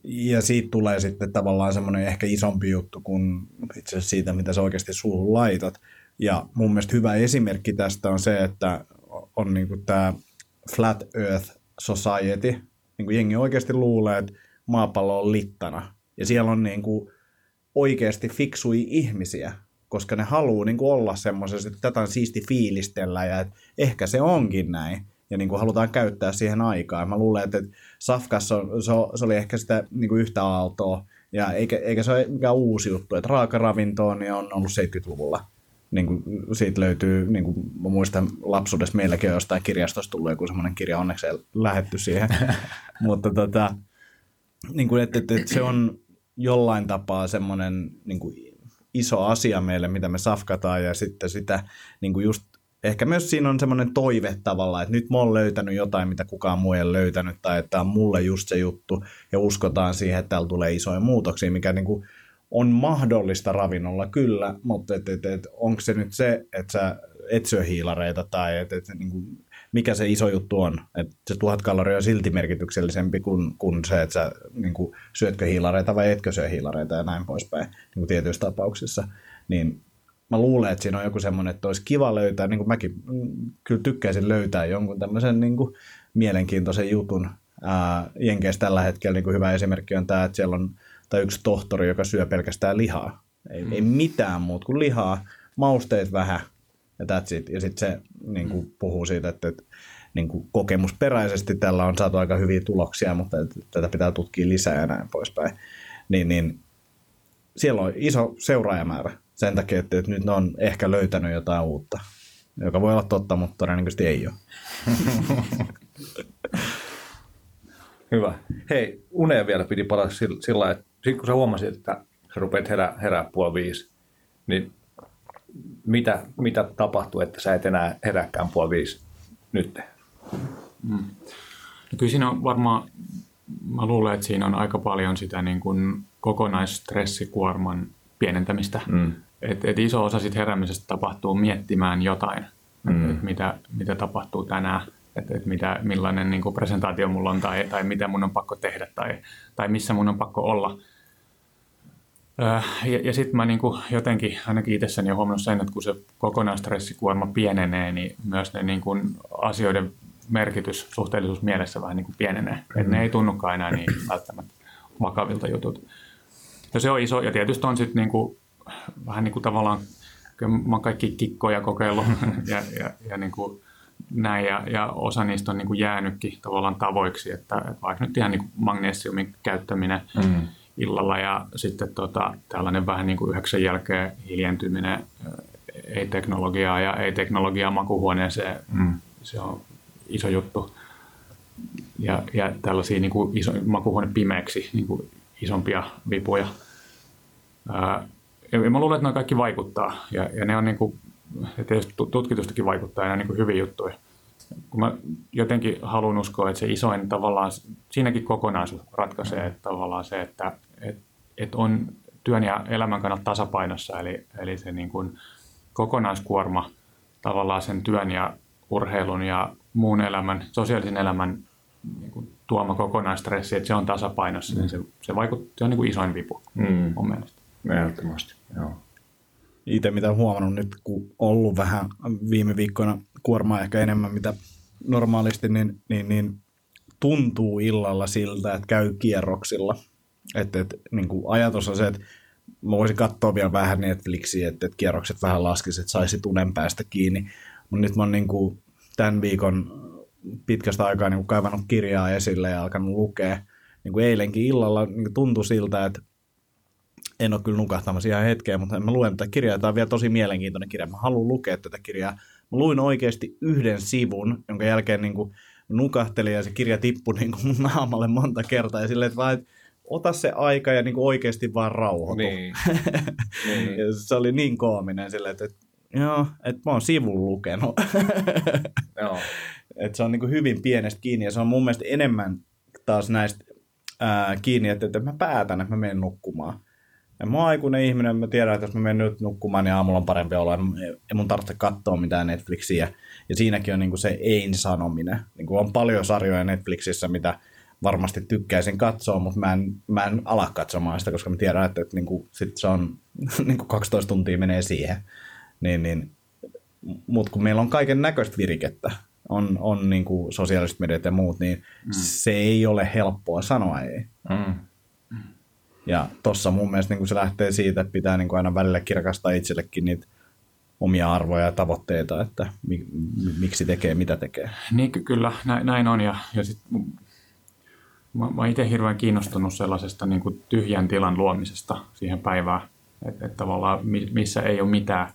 Ja siitä tulee sitten tavallaan semmoinen ehkä isompi juttu kuin itse asiassa siitä, mitä sä oikeasti suuhun laitat. Ja mun mielestä hyvä esimerkki tästä on se, että on niin kuin tämä Flat Earth Society. Niin kuin jengi oikeasti luulee, että maapallo on littana. Ja siellä on niin kuin oikeasti fiksui ihmisiä, koska ne haluaa niin kuin olla semmoisessa, että tätä on siisti fiilistellä ja että ehkä se onkin näin. Ja niin kuin halutaan käyttää siihen aikaa. Mä luulen, että Safkassa on, se, se oli ehkä sitä niin kuin yhtä aaltoa. Ja eikä, eikä se ole mikään uusi juttu, että raakaravintoon niin on ollut 70-luvulla. Niin kuin, siitä löytyy, niin kuin mä muistan lapsuudessa meilläkin on jostain kirjastosta tullut joku semmoinen kirja, onneksi ei lähetty siihen. Mutta tota, niin kuin, että, että, että se on jollain tapaa semmoinen niin kuin iso asia meille, mitä me safkataan ja sitten sitä niin kuin just ehkä myös siinä on semmoinen toive tavallaan, että nyt mä oon löytänyt jotain, mitä kukaan muu ei löytänyt tai että tämä on mulle just se juttu ja uskotaan siihen, että täällä tulee isoja muutoksia, mikä niin kuin on mahdollista ravinnolla kyllä, mutta et, et, et, onko se nyt se, että sä et syö hiilareita tai et, et, niin mikä se iso juttu on. Että se tuhat kaloria on silti merkityksellisempi kuin, kuin se, että sä niin kuin, syötkö hiilareita vai etkö syö hiilareita ja näin poispäin niin kuin tietyissä tapauksissa. Niin mä luulen, että siinä on joku semmoinen, että olisi kiva löytää, niin kuin mäkin mm, kyllä tykkäisin löytää jonkun tämmöisen niin kuin mielenkiintoisen jutun. Ää, Jenkeissä tällä hetkellä niin kuin hyvä esimerkki on tämä, että siellä on tai yksi tohtori, joka syö pelkästään lihaa. Ei, mm. ei mitään muuta kuin lihaa, mausteet vähän ja that's it. Ja sitten se niin kuin, puhuu siitä, että, että niin kuin kokemusperäisesti tällä on saatu aika hyviä tuloksia, mutta tätä pitää tutkia lisää ja näin poispäin. Niin, niin siellä on iso seuraajamäärä sen takia, että, että nyt ne on ehkä löytänyt jotain uutta, joka voi olla totta, mutta todennäköisesti ei ole. Hyvä. Hei, uneen vielä piti palata sillä että sitten kun sä huomasit, että sä rupeat herää, herää puoli viisi, niin mitä, mitä tapahtuu, että sä et enää herääkään puoli viisi nyt? Mm. No kyllä siinä on varmaan, mä luulen, että siinä on aika paljon sitä niin kuin kokonaisstressikuorman pienentämistä. Mm. Et, et iso osa sit heräämisestä tapahtuu miettimään jotain, mm. et mitä, mitä tapahtuu tänään, että et mitä, millainen niin kuin presentaatio mulla on tai, tai mitä mun on pakko tehdä tai, tai missä mun on pakko olla. Ja, ja sitten mä niin kuin jotenkin ainakin itsessäni olen huomannut sen, että kun se kokonaistressikuorma pienenee, niin myös ne niin kuin asioiden merkitys suhteellisuus mielessä vähän niin kuin pienenee. Mm. Että ne ei tunnukaan enää niin välttämättä vakavilta jutut. Ja se on iso, ja tietysti on sitten niin kuin, vähän niin kuin tavallaan, mä oon kaikki kikkoja kokeillut ja, ja, ja niin kuin näin, ja, ja osa niistä on niin kuin jäänytkin tavallaan tavoiksi, että, että vaikka nyt ihan niin kuin magnesiumin käyttäminen mm. Illalla ja sitten tota, tällainen vähän niin kuin yhdeksän jälkeen hiljentyminen ei-teknologiaa ja ei-teknologiaa makuhuoneeseen, mm. se on iso juttu. Ja, ja tällaisia niin kuin iso, makuhuone pimeäksi, niin kuin isompia vipuja. Ää, ja mä luulen, että ne kaikki vaikuttaa. Ja, ja ne on niin kuin, ja tietysti tutkitustakin vaikuttaa ja ne on niin kuin hyviä juttuja. Kun mä jotenkin haluan uskoa, että se isoin tavallaan, siinäkin kokonaisuus ratkaisee että tavallaan se, että et, et on työn ja elämän kannalta tasapainossa, eli, eli se niin kuin kokonaiskuorma tavallaan sen työn ja urheilun ja muun elämän, sosiaalisen elämän niin kuin tuoma kokonaistressi, että se on tasapainossa, niin mm. niin se, se, vaikuttaa, se on niin kuin isoin vipu mm. mun mielestä. Ehdottomasti, joo. Itse mitä huomannut nyt, kun ollut vähän viime viikkoina kuormaa ehkä enemmän mitä normaalisti, niin, niin, niin tuntuu illalla siltä, että käy kierroksilla. Että, että niin kuin ajatus on se, että mä voisin katsoa vielä vähän Netflixiä, että, että kierrokset vähän laskisi, että saisi tunen päästä kiinni. Mutta nyt mä oon niin kuin tämän viikon pitkästä aikaa niin kuin kaivannut kirjaa esille ja alkanut lukea. Niin kuin eilenkin illalla niin tuntui siltä, että en ole kyllä nukahtamassa ihan hetkeä, mutta mä luen tätä kirjaa. Tämä on vielä tosi mielenkiintoinen kirja. Mä haluan lukea tätä kirjaa. Mä luin oikeasti yhden sivun, jonka jälkeen niin kuin nukahtelin ja se kirja tippui niin kuin mun naamalle monta kertaa. Ja silleen, että vaan, että ota se aika ja niin kuin oikeasti vaan rauhoitu. Niin. niin. ja se oli niin koominen silleen, että, että joo, että mä oon sivun lukenut. joo. Että se on niin kuin hyvin pienestä kiinni ja se on mun mielestä enemmän taas näistä ää, kiinni, että, että mä päätän, että mä menen nukkumaan. Ja mä oon aikuinen ihminen, mä tiedän, että jos mä menen nyt nukkumaan, niin aamulla on parempi olla. Ei mun tarvitse katsoa mitään Netflixiä. Ja siinäkin on niin kuin se ei-sanominen. Niin kuin on paljon sarjoja Netflixissä, mitä varmasti tykkäisin katsoa, mutta mä en, mä en ala katsomaan sitä, koska mä tiedän, että, että niin kuin, sit se on niin kuin 12 tuntia menee siihen. Niin, niin, mutta kun meillä on kaiken näköistä virikettä, on, on niin kuin sosiaaliset mediat ja muut, niin mm. se ei ole helppoa sanoa ei. Mm. Ja tuossa mun mielestä niin kuin se lähtee siitä, että pitää niin kuin aina välillä kirkastaa itsellekin niitä omia arvoja ja tavoitteita, että mi, miksi tekee, mitä tekee. Niin kyllä, näin on. Ja, ja sit, mä, mä itse hirveän kiinnostunut sellaisesta niin kuin tyhjän tilan luomisesta siihen päivään, että et tavallaan missä ei ole mitään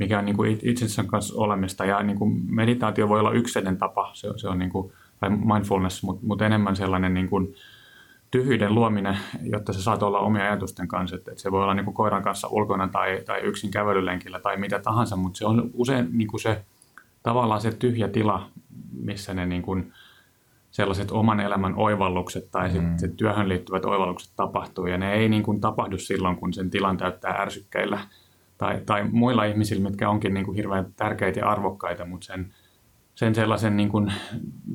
mikä on niin kuin itsensä kanssa olemista. Ja niin kuin meditaatio voi olla yksinen tapa, se, se on niin kuin, tai mindfulness, mutta, mutta enemmän sellainen niin kuin tyhjyyden luominen, jotta sä saat olla omia ajatusten kanssa. Että, että se voi olla niin kuin koiran kanssa ulkona tai, tai yksin kävelylenkillä tai mitä tahansa, mutta se on usein niin kuin se tavallaan se tyhjä tila, missä ne niin kuin, sellaiset oman elämän oivallukset tai mm. sitten työhön liittyvät oivallukset tapahtuu. Ja ne ei niin kuin tapahdu silloin, kun sen tilan täyttää ärsykkeillä – tai, tai muilla ihmisillä, mitkä onkin niin kuin hirveän tärkeitä ja arvokkaita, mutta sen, sen sellaisen niin kuin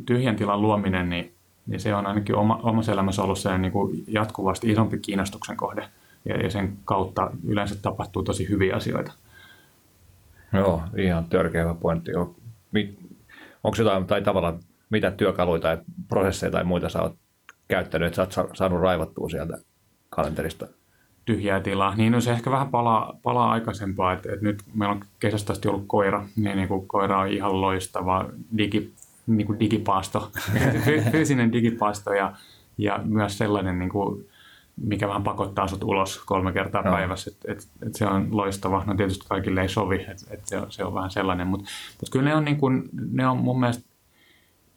tyhjän tilan luominen, niin, niin se on ainakin oma, omassa elämässä ollut se niin kuin jatkuvasti isompi kiinnostuksen kohde. Ja, ja sen kautta yleensä tapahtuu tosi hyviä asioita. Joo, ihan törkeä pointti. On, onko jotain, tai tavallaan mitä työkaluja tai prosesseja tai muita sä oot käyttänyt, että sä oot saanut raivattua sieltä kalenterista? tyhjää tilaa, niin no se ehkä vähän palaa, palaa aikaisempaa, että, että nyt meillä on kesästä asti ollut koira, niin, niin kuin koira on ihan loistava digi, niin kuin digipaasto, fyysinen digipaasto ja, ja myös sellainen, niin kuin, mikä vähän pakottaa sut ulos kolme kertaa no. päivässä, että et, et se on loistava. No tietysti kaikille ei sovi, että et se, on, se on vähän sellainen, mutta mut kyllä ne on, niin kuin, ne on mun mielestä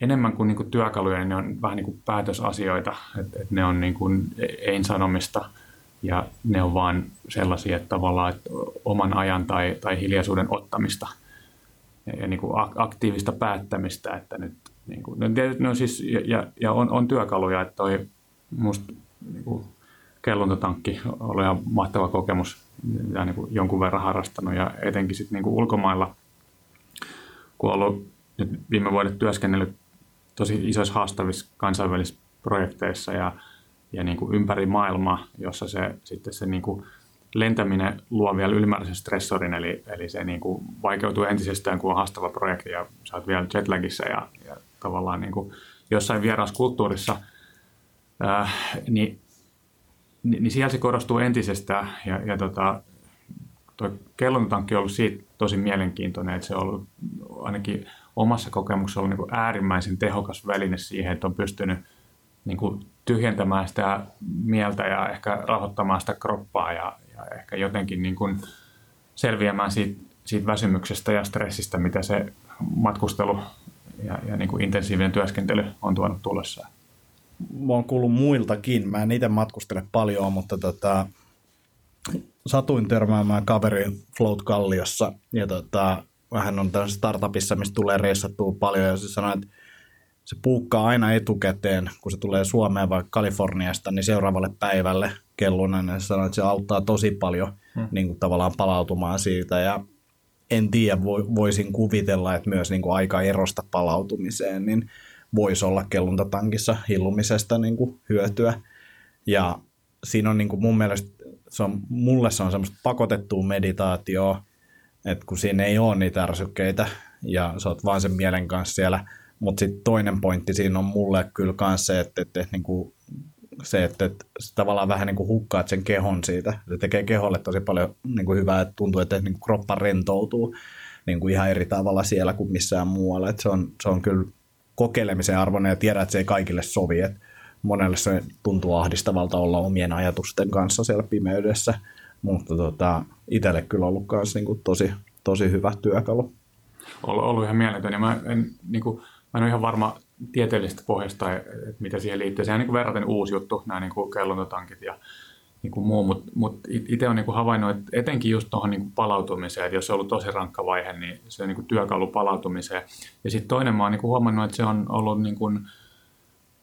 enemmän kuin, niin kuin työkaluja, niin ne on vähän niin kuin päätösasioita, että et ne on niin kuin ei-sanomista – ja ne on vaan sellaisia, että tavallaan että oman ajan tai, tai hiljaisuuden ottamista ja, ja niin kuin aktiivista päättämistä, että nyt niin kuin, no, no siis, ja, ja on, on, työkaluja, että toi musta niin kuin, kellontatankki oli ihan mahtava kokemus ja niin kuin jonkun verran harrastanut ja etenkin sitten niin ulkomailla, kun ollut nyt viime vuodet työskennellyt tosi isoissa haastavissa kansainvälisissä projekteissa ja ja niin kuin ympäri maailmaa, jossa se, sitten se niin kuin lentäminen luo vielä ylimääräisen stressorin, eli, eli se niin kuin vaikeutuu entisestään, kun on haastava projekti ja sä oot vielä jetlagissa ja, ja tavallaan niin kuin jossain vieraassa kulttuurissa, äh, niin, niin, niin siellä se korostuu entisestään ja, ja tota, tuo kellontankki on ollut siitä tosi mielenkiintoinen, että se on ollut ainakin omassa kokemuksessa ollut niin kuin äärimmäisen tehokas väline siihen, että on pystynyt niin kuin tyhjentämään sitä mieltä ja ehkä rahoittamaan sitä kroppaa ja, ja ehkä jotenkin niin kuin selviämään siitä, siitä väsymyksestä ja stressistä, mitä se matkustelu ja, ja niin kuin intensiivinen työskentely on tuonut tullessaan. Mä oon kuullut muiltakin. Mä en itse matkustele paljon, mutta tota, satuin törmäämään kaveri Float Kalliossa ja tota, vähän on tällaisessa startupissa, mistä tulee reissattua paljon ja se sanoi, että se puukkaa aina etukäteen, kun se tulee Suomeen vai Kaliforniasta, niin seuraavalle päivälle kellonen, ja sanoo, että se auttaa tosi paljon hmm. niin kuin tavallaan palautumaan siitä, ja en tiedä, voisin kuvitella, että myös niin kuin aika erosta palautumiseen, niin voisi olla kellontatankissa hillumisesta niin kuin hyötyä, ja siinä on niin kuin mun mielestä, se on, mulle se on semmoista pakotettua meditaatioa, että kun siinä ei ole niitä ärsykkeitä, ja sä oot vaan sen mielen kanssa siellä mutta sitten toinen pointti siinä on mulle kyllä myös se, että, että, että, niin kuin, se, että, että tavallaan vähän niin kuin hukkaat sen kehon siitä. Se tekee keholle tosi paljon niin kuin hyvää, että tuntuu, että niin kuin kroppa rentoutuu niin kuin ihan eri tavalla siellä kuin missään muualla. Että se, on, se on kyllä kokeilemisen arvoinen ja tiedät, että se ei kaikille sovi. Että monelle se tuntuu ahdistavalta olla omien ajatusten kanssa siellä pimeydessä, mutta tota, itselle kyllä ollut myös niin kuin tosi, tosi hyvä työkalu. Ollut, ollut ihan mieletön ja mä en, niin kuin, Mä en ole ihan varma tieteellisestä pohjasta, että mitä siihen liittyy. Se on niin verraten uusi juttu, nämä niin kellontotankit ja niin kuin muu, mutta mut itse olen niin havainnut, että etenkin just tuohon niin palautumiseen, että jos se on ollut tosi rankka vaihe, niin se on niin työkalu palautumiseen. Ja sitten toinen mä oon niin huomannut, että se on ollut niin kuin,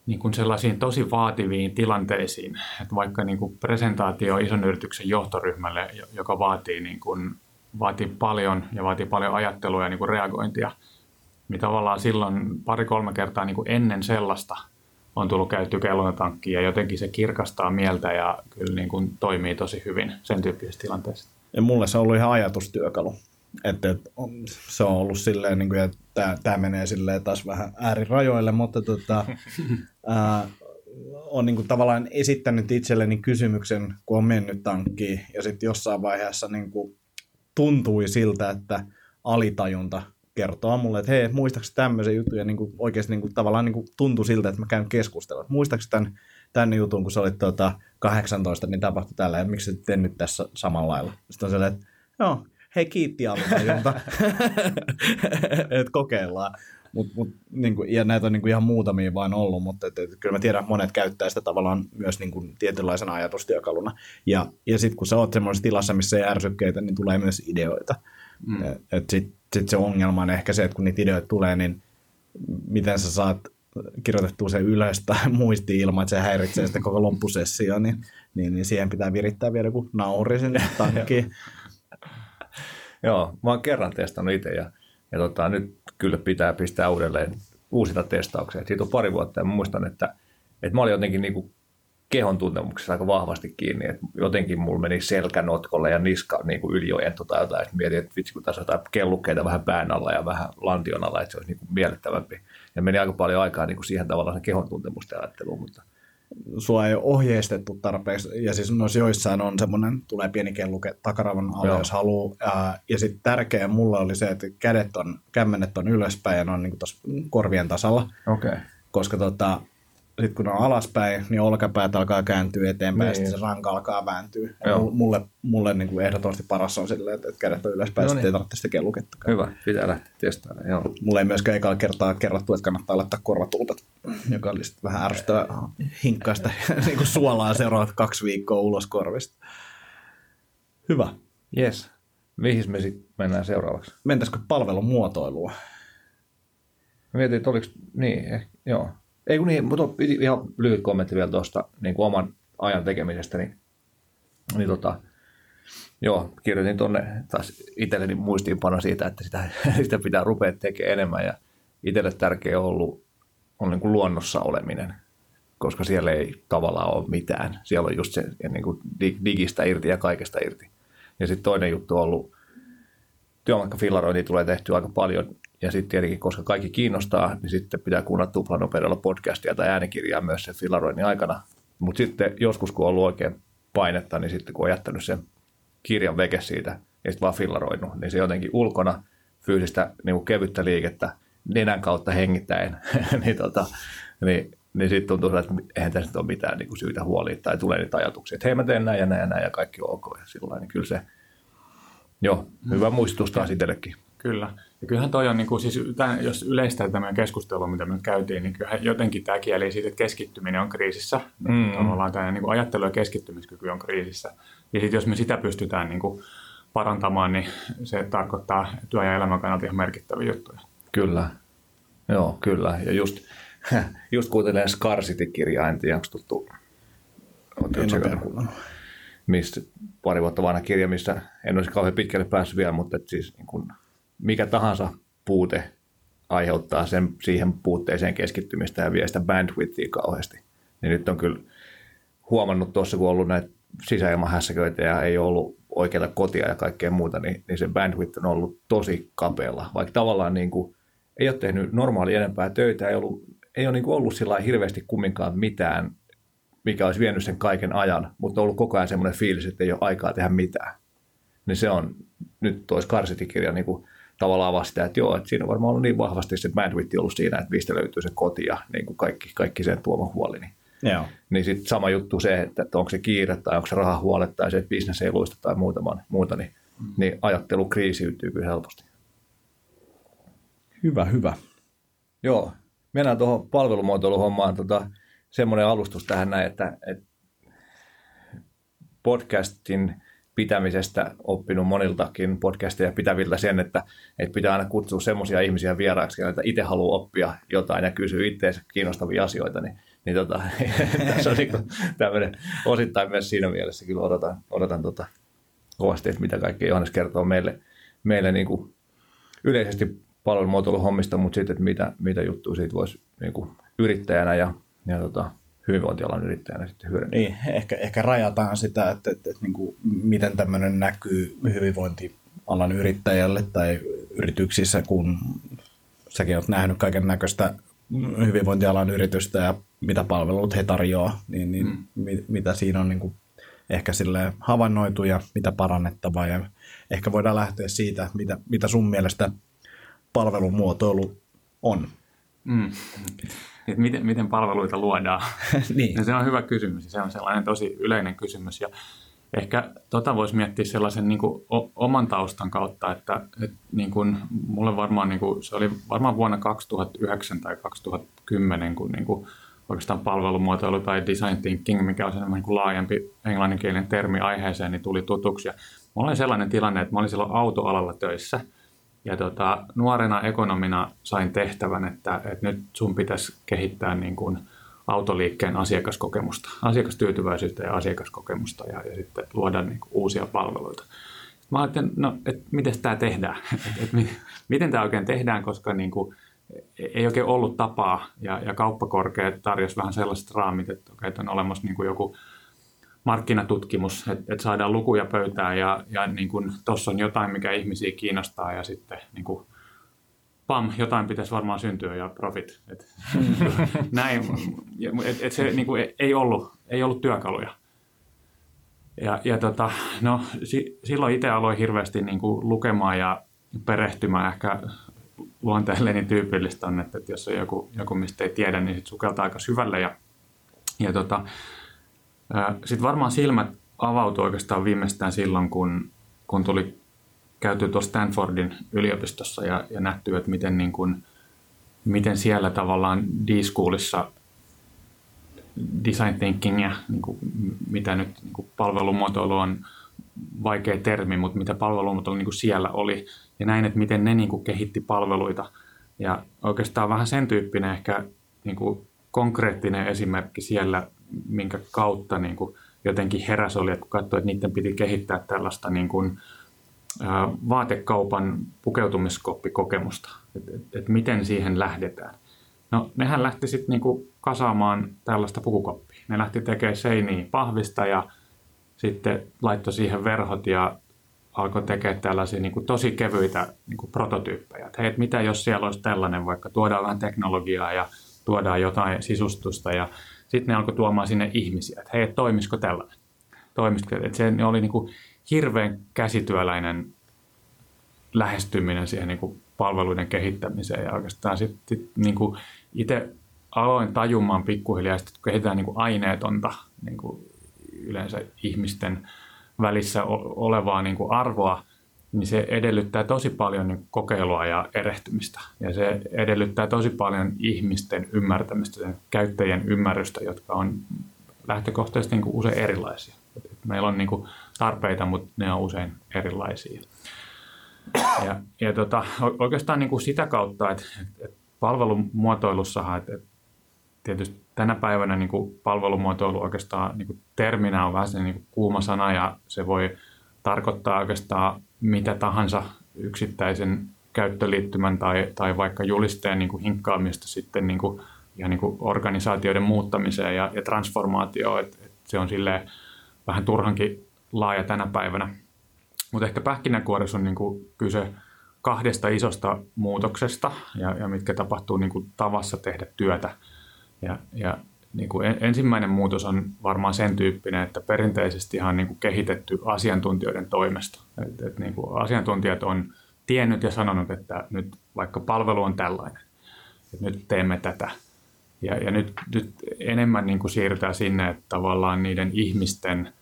niin kuin sellaisiin tosi vaativiin tilanteisiin, että vaikka niin kuin presentaatio ison yrityksen johtoryhmälle, joka vaatii, niin kuin, vaatii paljon ja vaatii paljon ajattelua ja niin kuin reagointia – niin tavallaan silloin pari-kolme kertaa niin kuin ennen sellaista on tullut käytty kellotankkiin ja jotenkin se kirkastaa mieltä ja kyllä niin kuin toimii tosi hyvin sen tyyppisessä tilanteessa. Ja mulle se on ollut ihan ajatustyökalu. Että, että se on ollut silleen, niin kuin, että tämä, tämä menee silleen taas vähän äärirajoille, mutta tota, ää, on niin kuin tavallaan esittänyt itselleni kysymyksen, kun on mennyt tankkiin ja sitten jossain vaiheessa niin kuin tuntui siltä, että alitajunta kertoa mulle, että hei, muistaakseni tämmöisen jutun, ja niin kuin oikeasti niin kuin, tavallaan niin kuin tuntui siltä, että mä käyn keskustelua. Muistaakseni tämän, tämän jutun, kun sä olit tuota, 18, niin tapahtui tällä, ja miksi sä nyt tässä samalla lailla? Sitten on sellainen, että joo, hei kiitti aluntajunta, että kokeillaan. Mut, mut, niin kuin, ja näitä on niin kuin ihan muutamia vain ollut, mutta et, et, kyllä mä tiedän, että monet käyttää sitä tavallaan myös niin kuin tietynlaisena ajatustyökaluna. Ja, ja sitten kun sä oot semmoisessa tilassa, missä ei ärsykkeitä, niin tulee myös ideoita. Mm. Sitten sit se ongelma on ehkä se, että kun niitä ideoita tulee, niin miten sä saat kirjoitettua se ylös tai muisti ilman, että se häiritsee sitä koko loppusessioon, niin, niin, niin siihen pitää virittää vielä joku nauri sinne tankkiin. Joo, mä oon kerran testannut itse ja, ja tota, nyt kyllä pitää pistää uudelleen uusita testauksia. Siitä on pari vuotta ja mä muistan, että, että mä olin jotenkin niin kuin kehon tuntemuksessa aika vahvasti kiinni, että jotenkin mulla meni selkä notkolle ja niska niin kuin yliojento tai jotain, että mietin, että vitsi kun tässä on kellukkeita vähän pään alla ja vähän lantion alla, että se olisi niin kuin miellyttävämpi. Ja meni aika paljon aikaa niin kuin siihen tavallaan kehon tuntemusten ajatteluun, mutta sua ei ole ohjeistettu tarpeeksi, ja siis noissa joissain on semmoinen, tulee pieni kelluke takaravan alle, Joo. jos haluaa, ja, ja sitten tärkeä mulla oli se, että kädet on, kämmenet on ylöspäin ja ne on niin tuossa korvien tasalla, okei. Okay. koska tota, sitten kun on alaspäin, niin olkapäät alkaa kääntyä eteenpäin, Niin. ja sitten se ranka alkaa vääntyä. Mulle, mulle niin kuin ehdottomasti paras on silleen, että kädet on ylöspäin, No niin. sitten ei tarvitse sitä kellukettakaan. Hyvä, pitää lähteä testaamaan. Joo. Mulla ei myöskään ekalla kertaa kerrottu, että kannattaa laittaa korvatultat, joka oli sitten vähän ärsyttävä hinkkaista niin kuin suolaa seuraavat kaksi viikkoa ulos korvista. Hyvä. Yes. Mihin me sitten mennään seuraavaksi? Mentäisikö palvelun muotoilua? Mä mietin, että oliko, niin, eh, joo. Ei kun niin, mutta ihan lyhyt kommentti vielä tuosta niin kuin oman ajan tekemisestä, niin, niin tota, joo, kirjoitin tuonne taas itselleni muistiinpano siitä, että sitä, sitä pitää rupea tekemään enemmän ja itselle tärkeä on ollut on niin kuin luonnossa oleminen, koska siellä ei tavallaan ole mitään. Siellä on just se niin kuin dig- digistä irti ja kaikesta irti. Ja sitten toinen juttu on ollut työmatkafillerointia tulee tehtyä aika paljon. Ja sitten tietenkin, koska kaikki kiinnostaa, niin sitten pitää kuunnella tuplanopeudella podcastia tai äänikirjaa myös sen fillaroinnin aikana. Mutta sitten joskus, kun on ollut oikein painetta, niin sitten kun on jättänyt sen kirjan veke siitä ja sitten vaan fillaroinut, niin se jotenkin ulkona fyysistä niin kuin kevyttä liikettä nenän kautta hengittäen, niin, tota, niin, niin sitten tuntuu, että eihän tässä nyt ole mitään niin kuin syytä huoliin tai tulee niitä ajatuksia, että hei mä teen näin ja näin ja näin ja kaikki on ok. Ja sillä niin kyllä se, joo, hyvä muistutus taas itsellekin. Kyllä. Ja kyllähän toi on, niin kuin, siis tämän, jos yleistää tämän keskustelun, mitä me nyt käytiin, niin kyllähän jotenkin tämä kieli siitä, että keskittyminen on kriisissä. Mm. Mm. Tavallaan tämä niin kuin ajattelu- ja keskittymiskyky on kriisissä. Ja sitten jos me sitä pystytään niin kuin, parantamaan, niin se tarkoittaa työ- ja elämän kannalta ihan merkittäviä juttuja. Kyllä. Joo, kyllä. Ja just, just kuuntelen Scarcity-kirjaa, en tiedä, onko tuttu. Mistä pari vuotta vanha kirja, missä en olisi kauhean pitkälle päässyt vielä, mutta että siis niin kuin, mikä tahansa puute aiheuttaa sen, siihen puutteeseen keskittymistä ja vie sitä bandwidthia kauheasti. Niin nyt on kyllä huomannut tuossa, kun on ollut näitä sisäilmahässäköitä ja ei ole ollut oikeaa kotia ja kaikkea muuta, niin, niin se bandwidth on ollut tosi kapealla. Vaikka tavallaan niin kuin, ei ole tehnyt normaali enempää töitä, ei, ollut, ei ole niin kuin ollut sillä hirveästi kumminkaan mitään mikä olisi vienyt sen kaiken ajan, mutta on ollut koko ajan semmoinen fiilis, että ei ole aikaa tehdä mitään. Niin se on nyt tuo Scarcity-kirja niin kuin tavallaan avaa sitä, että joo, että siinä on varmaan ollut niin vahvasti se bandwidth ollut siinä, että mistä löytyy se koti ja niin kuin kaikki, kaikki sen tuoma huoli. Niin, Joo. niin sitten sama juttu se, että, että onko se kiire tai onko se rahahuolet tai se, että bisnes ei luista tai muuta, muuta niin, mm. niin ajattelu kriisiytyy kyllä helposti. Hyvä, hyvä. Joo, mennään tuohon palvelumuotoiluhommaan. Tota, semmoinen alustus tähän näin, että, että podcastin pitämisestä oppinut moniltakin podcasteja pitäviltä sen, että, että pitää aina kutsua semmoisia ihmisiä vieraaksi, joita itse haluaa oppia jotain ja kysyä itseensä kiinnostavia asioita, niin, niin tota, tässä on niin tämmöinen osittain myös siinä mielessä kyllä odotan, odotan tota, kovasti, että mitä kaikkea Johannes kertoo meille, meille niin kuin yleisesti palvelumuotoiluhommista, mutta sitten, että mitä, mitä juttuja siitä voisi niin kuin yrittäjänä ja, ja tota, hyvinvointialan yrittäjänä sitten hyödyntää. Niin, ehkä, ehkä rajataan sitä, että, että, että niin kuin, miten tämmöinen näkyy hyvinvointialan yrittäjälle tai yrityksissä, kun säkin olet nähnyt kaiken näköistä hyvinvointialan yritystä ja mitä palvelut he tarjoaa, niin, niin mm. mit, mitä siinä on niin kuin ehkä sille havainnoitu ja mitä parannettavaa. Ja ehkä voidaan lähteä siitä, mitä, mitä sun mielestä palvelumuotoilu on. Mm. Et miten, miten palveluita luodaan? niin. Ja se on hyvä kysymys ja se on sellainen tosi yleinen kysymys. Ja ehkä tota voisi miettiä sellaisen niin kuin o- oman taustan kautta, että, että niin kuin, mulle varmaan, niin kuin, se oli varmaan vuonna 2009 tai 2010, kun niin kuin, oikeastaan palvelumuotoilu tai design thinking, mikä on se niin kuin laajempi englanninkielinen termi aiheeseen, niin tuli tutuksi. Ja mulla oli sellainen tilanne, että mä olin silloin autoalalla töissä – ja tota, nuorena ekonomina sain tehtävän, että, että nyt sun pitäisi kehittää niin kuin autoliikkeen asiakaskokemusta, asiakastyytyväisyyttä ja asiakaskokemusta ja, ja sitten luoda niin kuin uusia palveluita. Mä ajattelin, no, että miten tämä tehdään, et, et, miten tämä oikein tehdään, koska niin kuin, ei oikein ollut tapaa ja, ja kauppakorkeat tarjosi vähän sellaiset raamit, että, okay, että on olemassa niin kuin joku markkinatutkimus, että, että saadaan lukuja pöytään ja, ja niin tuossa on jotain, mikä ihmisiä kiinnostaa ja sitten niin kuin, pam, jotain pitäisi varmaan syntyä ja profit. Et, näin, et, et se niin kuin, ei, ollut, ei ollut työkaluja. Ja, ja tota, no, si, silloin itse aloin hirveästi niin kuin, lukemaan ja perehtymään ehkä luonteelleni tyypillistä on, että, että jos on joku, joku, mistä ei tiedä, niin sit sukeltaa aika syvälle. Ja, ja tota, sitten varmaan silmät avautui oikeastaan viimeistään silloin, kun, kun tuli käyty tuossa Stanfordin yliopistossa ja, ja nähty, että miten, niin kuin, miten siellä tavallaan D-schoolissa design thinking ja niin kuin, mitä nyt niin kuin palvelumuotoilu on vaikea termi, mutta mitä palvelumuotoilu niin kuin siellä oli ja näin, että miten ne niin kuin, kehitti palveluita. Ja oikeastaan vähän sen tyyppinen ehkä niin kuin, konkreettinen esimerkki siellä, minkä kautta niin kuin, jotenkin heräs oli, että kun katsoi, että niiden piti kehittää tällaista niin kuin, vaatekaupan pukeutumiskoppikokemusta, että et, et miten siihen lähdetään. No nehän lähti sitten niinku kasaamaan tällaista pukukoppia. Ne lähti tekemään seiniä pahvista ja sitten laittoi siihen verhot ja alkoi tekemään tällaisia niin kuin tosi kevyitä niin kuin prototyyppejä. Että hei, että mitä jos siellä olisi tällainen, vaikka tuodaan vähän teknologiaa ja tuodaan jotain sisustusta ja sitten ne alkoi tuomaan sinne ihmisiä, että hei, toimisiko tällainen. Toimisiko, että se oli niin kuin hirveän käsityöläinen lähestyminen siihen niin kuin palveluiden kehittämiseen ja oikeastaan sitten niin kuin itse aloin tajumaan pikkuhiljaa, että kehitetään niin kuin aineetonta niin kuin yleensä ihmisten välissä olevaa niin kuin arvoa, niin se edellyttää tosi paljon niin kokeilua ja erehtymistä. Ja se edellyttää tosi paljon ihmisten ymmärtämistä, käyttäjien ymmärrystä, jotka on lähtökohtaisesti niin usein erilaisia. Meillä on niin tarpeita, mutta ne on usein erilaisia. Ja, ja tota, oikeastaan niin kuin sitä kautta, että, että palvelumuotoilussahan, että, että tietysti tänä päivänä niin kuin palvelumuotoilu oikeastaan niin kuin terminä on vähän niin kuuma sana ja se voi tarkoittaa oikeastaan mitä tahansa yksittäisen käyttöliittymän tai, tai vaikka julisteen niin kuin hinkkaamista sitten niin kuin, ja niin kuin organisaatioiden muuttamiseen ja, ja transformaatioon. että et se on silleen vähän turhankin laaja tänä päivänä. Mutta ehkä pähkinänkuoressa on niin kuin kyse kahdesta isosta muutoksesta, ja, ja mitkä tapahtuu niin kuin tavassa tehdä työtä. Ja, ja niin kuin ensimmäinen muutos on varmaan sen tyyppinen, että perinteisesti on niin kuin kehitetty asiantuntijoiden toimesta. Et, et niin kuin asiantuntijat on tiennyt ja sanonut, että nyt vaikka palvelu on tällainen, että nyt teemme tätä. Ja, ja nyt, nyt enemmän niin kuin siirrytään sinne, että tavallaan niiden ihmisten –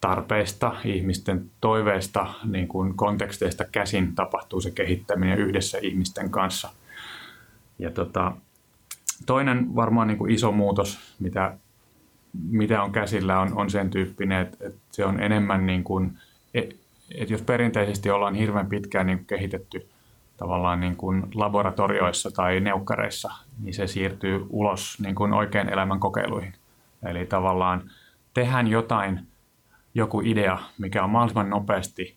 tarpeista, ihmisten toiveista, niin kuin konteksteista käsin tapahtuu se kehittäminen yhdessä ihmisten kanssa. Ja tota, toinen varmaan niin kuin iso muutos, mitä, mitä on käsillä, on, on sen tyyppinen, että, että se on enemmän niin kuin, että jos perinteisesti ollaan hirveän pitkään niin kehitetty tavallaan niin kuin laboratorioissa tai neukkareissa, niin se siirtyy ulos niin kuin oikean elämän kokeiluihin. Eli tavallaan tehdään jotain joku idea, mikä on mahdollisimman nopeasti,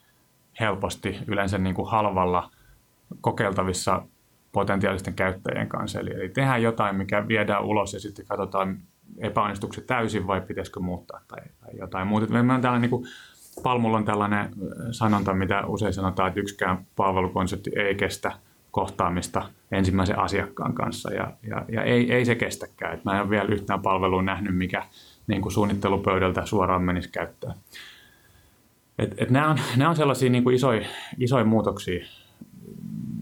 helposti, yleensä niin kuin halvalla kokeiltavissa potentiaalisten käyttäjien kanssa. Eli, eli tehdään jotain, mikä viedään ulos ja sitten katsotaan, epäonnistuuko se täysin vai pitäisikö muuttaa tai, tai jotain muuta. Meillä on tällainen niin kuin, Palmulla on tällainen sanonta, mitä usein sanotaan, että yksikään palvelukonsepti ei kestä kohtaamista ensimmäisen asiakkaan kanssa ja, ja, ja ei, ei se kestäkään. Et mä en ole vielä yhtään palvelua nähnyt, mikä niin kuin suunnittelupöydältä suoraan menisi käyttöön. Et, et nämä, on, nämä on sellaisia niin kuin isoja, isoja muutoksia,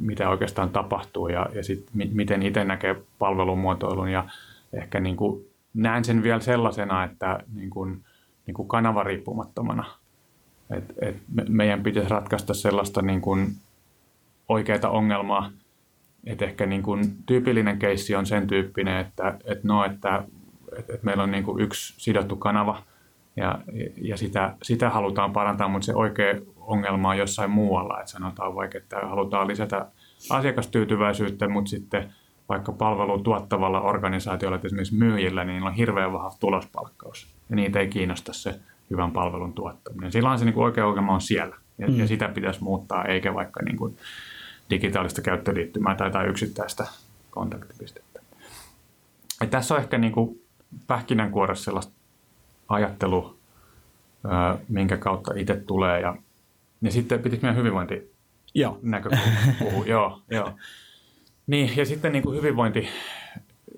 mitä oikeastaan tapahtuu ja, ja sit, miten itse näkee palvelumuotoilun. Ja ehkä niin kuin näen sen vielä sellaisena, että niin kuin, niin kuin kanavariippumattomana. Et, et me, meidän pitäisi ratkaista sellaista niin kuin oikeaa ongelmaa, että ehkä niin kuin tyypillinen keissi on sen tyyppinen, että, että, no, että että, että meillä on niin kuin yksi sidottu kanava ja, ja sitä, sitä halutaan parantaa, mutta se oikea ongelma on jossain muualla. Että sanotaan vaikka, että halutaan lisätä asiakastyytyväisyyttä, mutta sitten vaikka palvelun tuottavalla organisaatiolla, esimerkiksi myyjillä, niin on hirveän vahva tulospalkkaus. Ja niitä ei kiinnosta se hyvän palvelun tuottaminen. Silloin se niin kuin oikea ongelma on siellä. Ja, mm. ja sitä pitäisi muuttaa, eikä vaikka niin kuin digitaalista käyttöliittymää tai, tai yksittäistä kontaktipistettä. Ja tässä on ehkä niin kuin pähkinänkuoressa sellaista ajattelu, minkä kautta itse tulee. Ja, ja sitten pitikö meidän hyvinvointi Joo. puhua? joo, joo. Niin, ja sitten niin kuin hyvinvointi,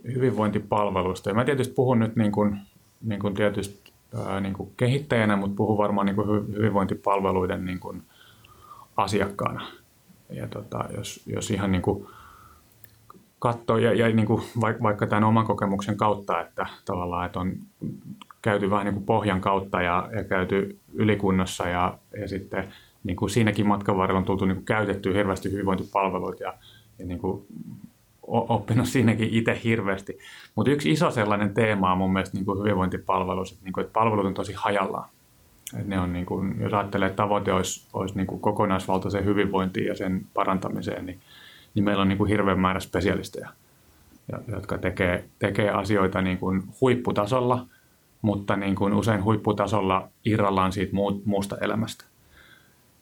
hyvinvointipalveluista. Ja mä tietysti puhun nyt niin kuin, niin kuin tietysti ää, niin kuin kehittäjänä, mutta puhun varmaan niin kuin hyvinvointipalveluiden niin kuin asiakkaana. Ja tota, jos, jos ihan niin kuin katsoo, ja, ja niin kuin vaikka tämän oman kokemuksen kautta, että tavallaan että on käyty vähän niin kuin pohjan kautta ja, ja käyty ylikunnossa ja, ja sitten niin kuin siinäkin matkan varrella on tultu niin kuin käytetty hirveästi hyvinvointipalveluita ja, ja niin kuin oppinut siinäkin itse hirveästi. Mutta yksi iso sellainen teema on mun mielestä niin kuin hyvinvointipalvelus, että, niin kuin, että palvelut on tosi hajallaan. Et ne on, niin kuin, jos ajattelee, että tavoite olisi, olisi niin kuin kokonaisvaltaisen hyvinvointiin ja sen parantamiseen, niin, niin meillä on niin kuin hirveän määrä spesialisteja, jotka tekee, tekee asioita niin kuin huipputasolla, mutta niin kuin usein huipputasolla irrallaan siitä muusta elämästä.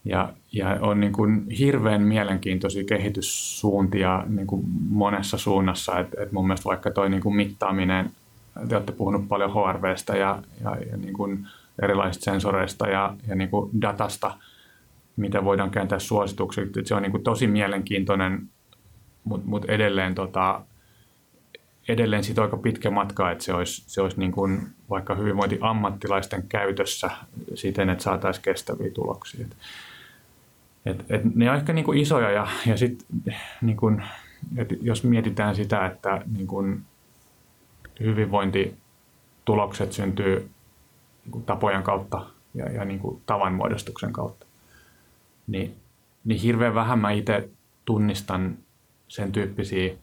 Ja, ja on niin kuin hirveän mielenkiintoisia kehityssuuntia niin kuin monessa suunnassa. Et, et mun mielestä vaikka toi niin kuin mittaaminen, te olette puhunut paljon HRVstä ja, ja, ja niin kuin erilaisista sensoreista ja, ja niin kuin datasta, mitä voidaan kääntää suosituksiksi. Se on niin kuin tosi mielenkiintoinen, mutta mut edelleen, tota, edelleen siitä aika pitkä matka, että se olisi, se olisi niin kuin vaikka hyvinvointiammattilaisten käytössä siten, että saataisiin kestäviä tuloksia. Et, et, et ne on ehkä niin kuin isoja ja, ja sit, niin kuin, et jos mietitään sitä, että niin kuin hyvinvointitulokset syntyy niin kuin tapojen kautta ja, ja niin kuin tavanmuodostuksen kautta, niin, niin hirveän vähän mä itse tunnistan sen tyyppisiä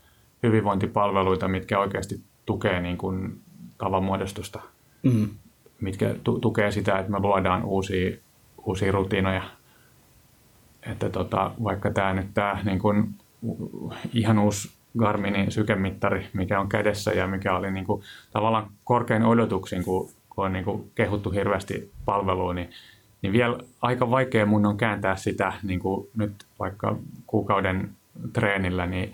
hyvinvointipalveluita, mitkä oikeasti tukee niin kuin tavanmuodostusta, mm. mitkä tu- tukee sitä, että me luodaan uusia, uusia rutiinoja – että tota, vaikka tämä nyt tämä niin kuin, ihan uusi Garminin sykemittari, mikä on kädessä ja mikä oli niin kuin, tavallaan korkein odotuksin, kun, kun on niin kuin, kehuttu hirveästi palveluun, niin, niin vielä aika vaikea mun on kääntää sitä niin kuin nyt vaikka kuukauden treenillä, niin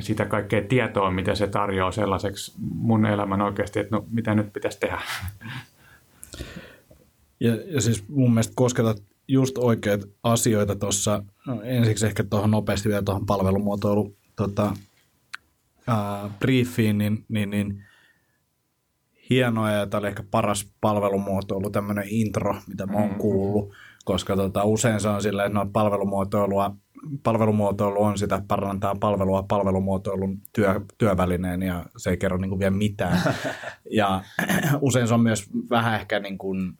sitä kaikkea tietoa, mitä se tarjoaa sellaiseksi mun elämän oikeasti, että no mitä nyt pitäisi tehdä. Ja, ja siis mun mielestä kosketat just oikeat asioita tuossa. No, ensiksi ehkä tuohon nopeasti vielä tuohon palvelumuotoilu tota, ää, briefiin, niin, niin, niin hienoa ja tämä oli ehkä paras palvelumuotoilu, tämmöinen intro, mitä mä oon mm. kuullut, koska tota, usein se on silleen, että no, palvelumuotoilua, palvelumuotoilu on sitä, parantaa palvelua palvelumuotoilun työ, työvälineen ja se ei kerro niin kuin vielä mitään. ja usein se on myös vähän ehkä niin kuin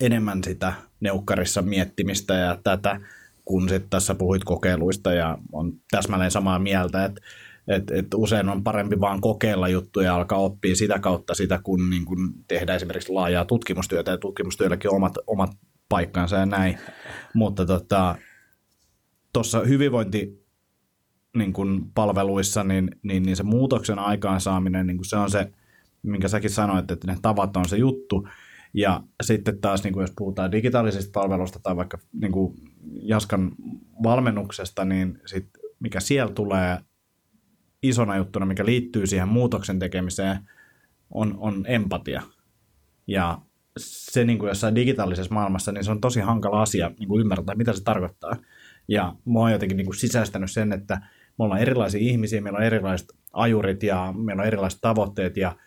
enemmän sitä neukkarissa miettimistä ja tätä, kun sitten tässä puhuit kokeiluista ja on täsmälleen samaa mieltä, että et, et usein on parempi vaan kokeilla juttuja ja alkaa oppia sitä kautta sitä, kun, niin kun tehdään esimerkiksi laajaa tutkimustyötä ja tutkimustyölläkin on omat, omat paikkansa ja näin. Mutta tuossa tota, hyvinvointi niin kun palveluissa, niin, niin, niin se muutoksen aikaansaaminen, niin se on se, minkä säkin sanoit, että ne tavat on se juttu, ja sitten taas, niin kuin jos puhutaan digitaalisista palveluista tai vaikka niin kuin Jaskan valmennuksesta, niin sit mikä siellä tulee isona juttuna, mikä liittyy siihen muutoksen tekemiseen, on, on empatia. Ja se niin kuin jossain digitaalisessa maailmassa, niin se on tosi hankala asia niin kuin ymmärtää, mitä se tarkoittaa. Ja mä oon jotenkin niin kuin sisäistänyt sen, että me ollaan erilaisia ihmisiä, meillä on erilaiset ajurit ja meillä on erilaiset tavoitteet ja –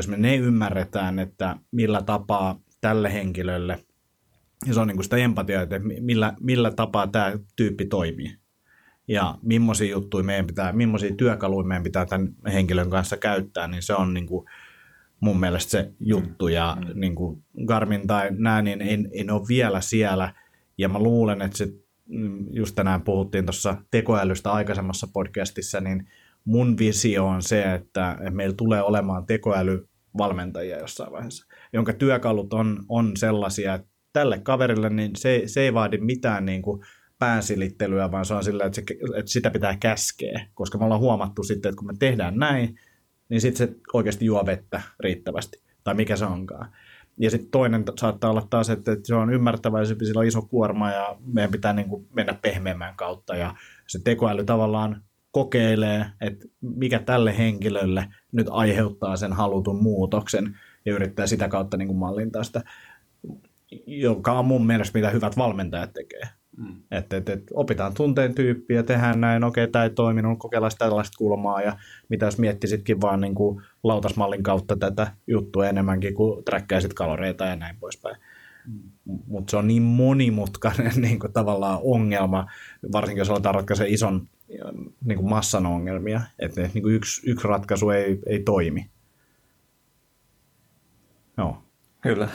jos me ne ymmärretään, että millä tapaa tälle henkilölle, ja se on niin kuin sitä empatiaa, että millä, millä tapaa tämä tyyppi toimii. Ja millaisia juttuja meidän pitää, millaisia työkaluja meidän pitää tämän henkilön kanssa käyttää, niin se on niin kuin mun mielestä se juttu. Ja mm. niin kuin Garmin tai nämä, niin ei ne ole vielä siellä. Ja mä luulen, että se, mm, just tänään puhuttiin tuossa tekoälystä aikaisemmassa podcastissa, niin mun visio on se, että meillä tulee olemaan tekoälyvalmentajia jossain vaiheessa, jonka työkalut on, on sellaisia, että tälle kaverille niin se, se ei vaadi mitään niin kuin päänsilittelyä, vaan se on sillä, että, se, että sitä pitää käskeä, koska me ollaan huomattu sitten, että kun me tehdään näin, niin sitten se oikeasti juo vettä riittävästi, tai mikä se onkaan. Ja sitten toinen saattaa olla taas, että, se on ymmärtävä ja sillä on iso kuorma ja meidän pitää niin kuin mennä pehmeämmän kautta ja se tekoäly tavallaan kokeilee, että mikä tälle henkilölle nyt aiheuttaa sen halutun muutoksen ja yrittää sitä kautta niin kuin mallintaa sitä, joka on mun mielestä mitä hyvät valmentajat tekee. Mm. Että et, et, opitaan tunteen tyyppiä, tehdään näin, okei, okay, tämä ei toiminut, kokeillaan tällaista kulmaa, ja mitä jos miettisitkin vaan niin kuin lautasmallin kautta tätä juttua enemmänkin kuin träkkäisit kaloreita ja näin poispäin. Mm. Mutta se on niin monimutkainen niin kuin, tavallaan ongelma, varsinkin jos aletaan ratkaista ison niin kuin massan ongelmia, että niin kuin yksi, yksi ratkaisu ei, ei toimi. Joo. Kyllä.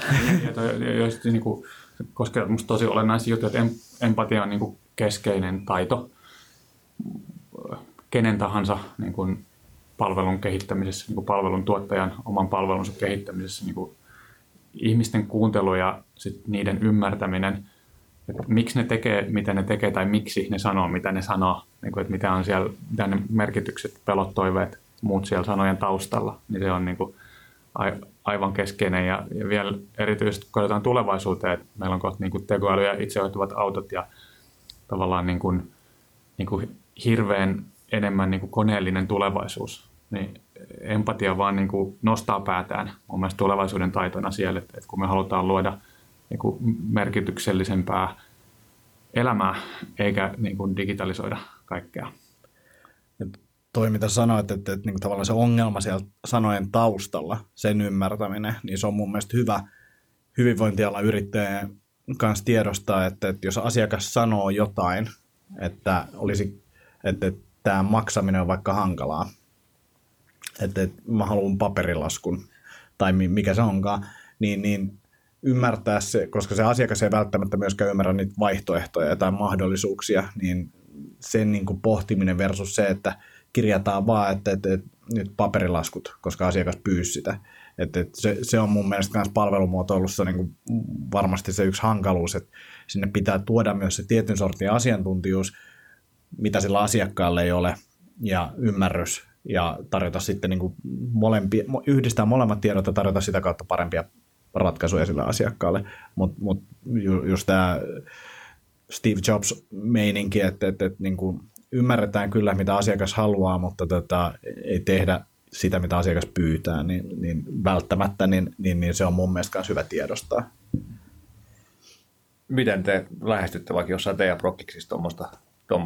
ja, toi, ja, niin kuin, koska minusta tosi olennaisia juttuja, että empatia on niin kuin keskeinen taito. Kenen tahansa niin kuin palvelun kehittämisessä, niin kuin palvelun tuottajan oman palvelunsa kehittämisessä, niin kuin ihmisten kuuntelu ja sit niiden ymmärtäminen, että miksi ne tekee, mitä ne tekee tai miksi ne sanoo, mitä ne sanoo, niin kuin, että mitä on siellä, mitä ne merkitykset, pelot, toiveet, muut siellä sanojen taustalla, niin se on niin kuin aivan keskeinen ja, ja vielä erityisesti katsotaan tulevaisuuteen, että meillä on kohta niin tekoäly ja itseohjautuvat autot ja tavallaan niin kuin, niin kuin hirveän enemmän niin kuin koneellinen tulevaisuus, niin empatia vaan niin kuin nostaa päätään mun mielestä tulevaisuuden taitona siellä, että, että kun me halutaan luoda niin kuin merkityksellisempää elämää eikä niin kuin digitalisoida kaikkea toi, mitä sanoit, että, että, että niin tavallaan se ongelma siellä sanojen taustalla, sen ymmärtäminen, niin se on mun mielestä hyvä hyvinvointiala yrittäjän kanssa tiedostaa, että, että jos asiakas sanoo jotain, että, olisi, että, että tämä maksaminen on vaikka hankalaa, että, että mä haluan paperilaskun tai mikä se onkaan, niin, niin ymmärtää se, koska se asiakas ei välttämättä myöskään ymmärrä niitä vaihtoehtoja tai mahdollisuuksia, niin sen niin kuin pohtiminen versus se, että kirjataan vaan, että, että, että nyt paperilaskut, koska asiakas pyysi sitä. Että, että se, se on mun mielestä myös palvelumuotoilussa niin kuin varmasti se yksi hankaluus, että sinne pitää tuoda myös se tietyn sortin asiantuntijuus, mitä sillä asiakkaalle ei ole, ja ymmärrys, ja tarjota sitten niin kuin molempi, yhdistää molemmat tiedot ja tarjota sitä kautta parempia ratkaisuja sille asiakkaalle. Mutta mut ju, just tämä Steve Jobs-meininki, että, että, että niin kuin ymmärretään kyllä, mitä asiakas haluaa, mutta tota, ei tehdä sitä, mitä asiakas pyytää, niin, niin välttämättä, niin, niin, niin se on mun mielestä myös hyvä tiedostaa. Miten te lähestytte vaikka jossain teidän prokkiksissa tuommoista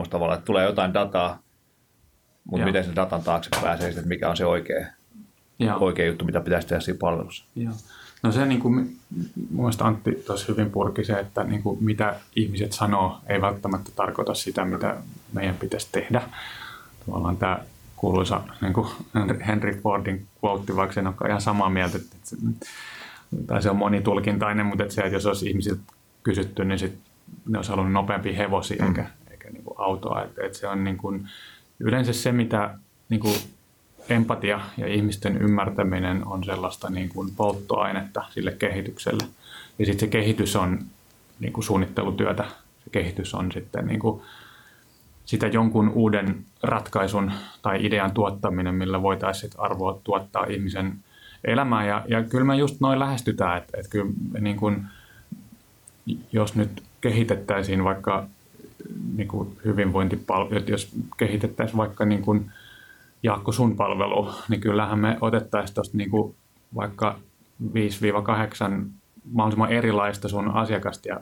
tavalla, että tulee jotain dataa, mutta Joo. miten sen datan taakse pääsee, että mikä on se oikea, oikea juttu, mitä pitäisi tehdä siinä palvelussa? Joo. No se niin kuin, mun mielestä Antti tuossa hyvin purki se, että niin kuin, mitä ihmiset sanoo ei välttämättä tarkoita sitä, mitä meidän pitäisi tehdä. Tavallaan tämä kuuluisa niin kuin Henry Fordin quote, vaikka se on ihan samaa mieltä, että se, tai se on monitulkintainen, mutta että se, että jos olisi ihmisiltä kysytty, niin sit ne olisi halunnut nopeampia hevosia mm. eikä, eikä niin kuin autoa. Että, että se on niin kuin, yleensä se, mitä niin kuin empatia ja ihmisten ymmärtäminen on sellaista niin kuin polttoainetta sille kehitykselle. Ja sitten se kehitys on niin kuin suunnittelutyötä. Se kehitys on sitten niin kuin sitä jonkun uuden ratkaisun tai idean tuottaminen, millä voitaisiin arvoa tuottaa ihmisen elämään. Ja, ja kyllä me just noin lähestytään, että, että kyllä niin kuin, jos nyt kehitettäisiin vaikka niin kuin hyvinvointipalvelut, jos kehitettäisiin vaikka niin kuin Jaakko sun palvelu, niin kyllähän me otettaisiin tuosta niin vaikka 5-8 mahdollisimman erilaista sun asiakasta ja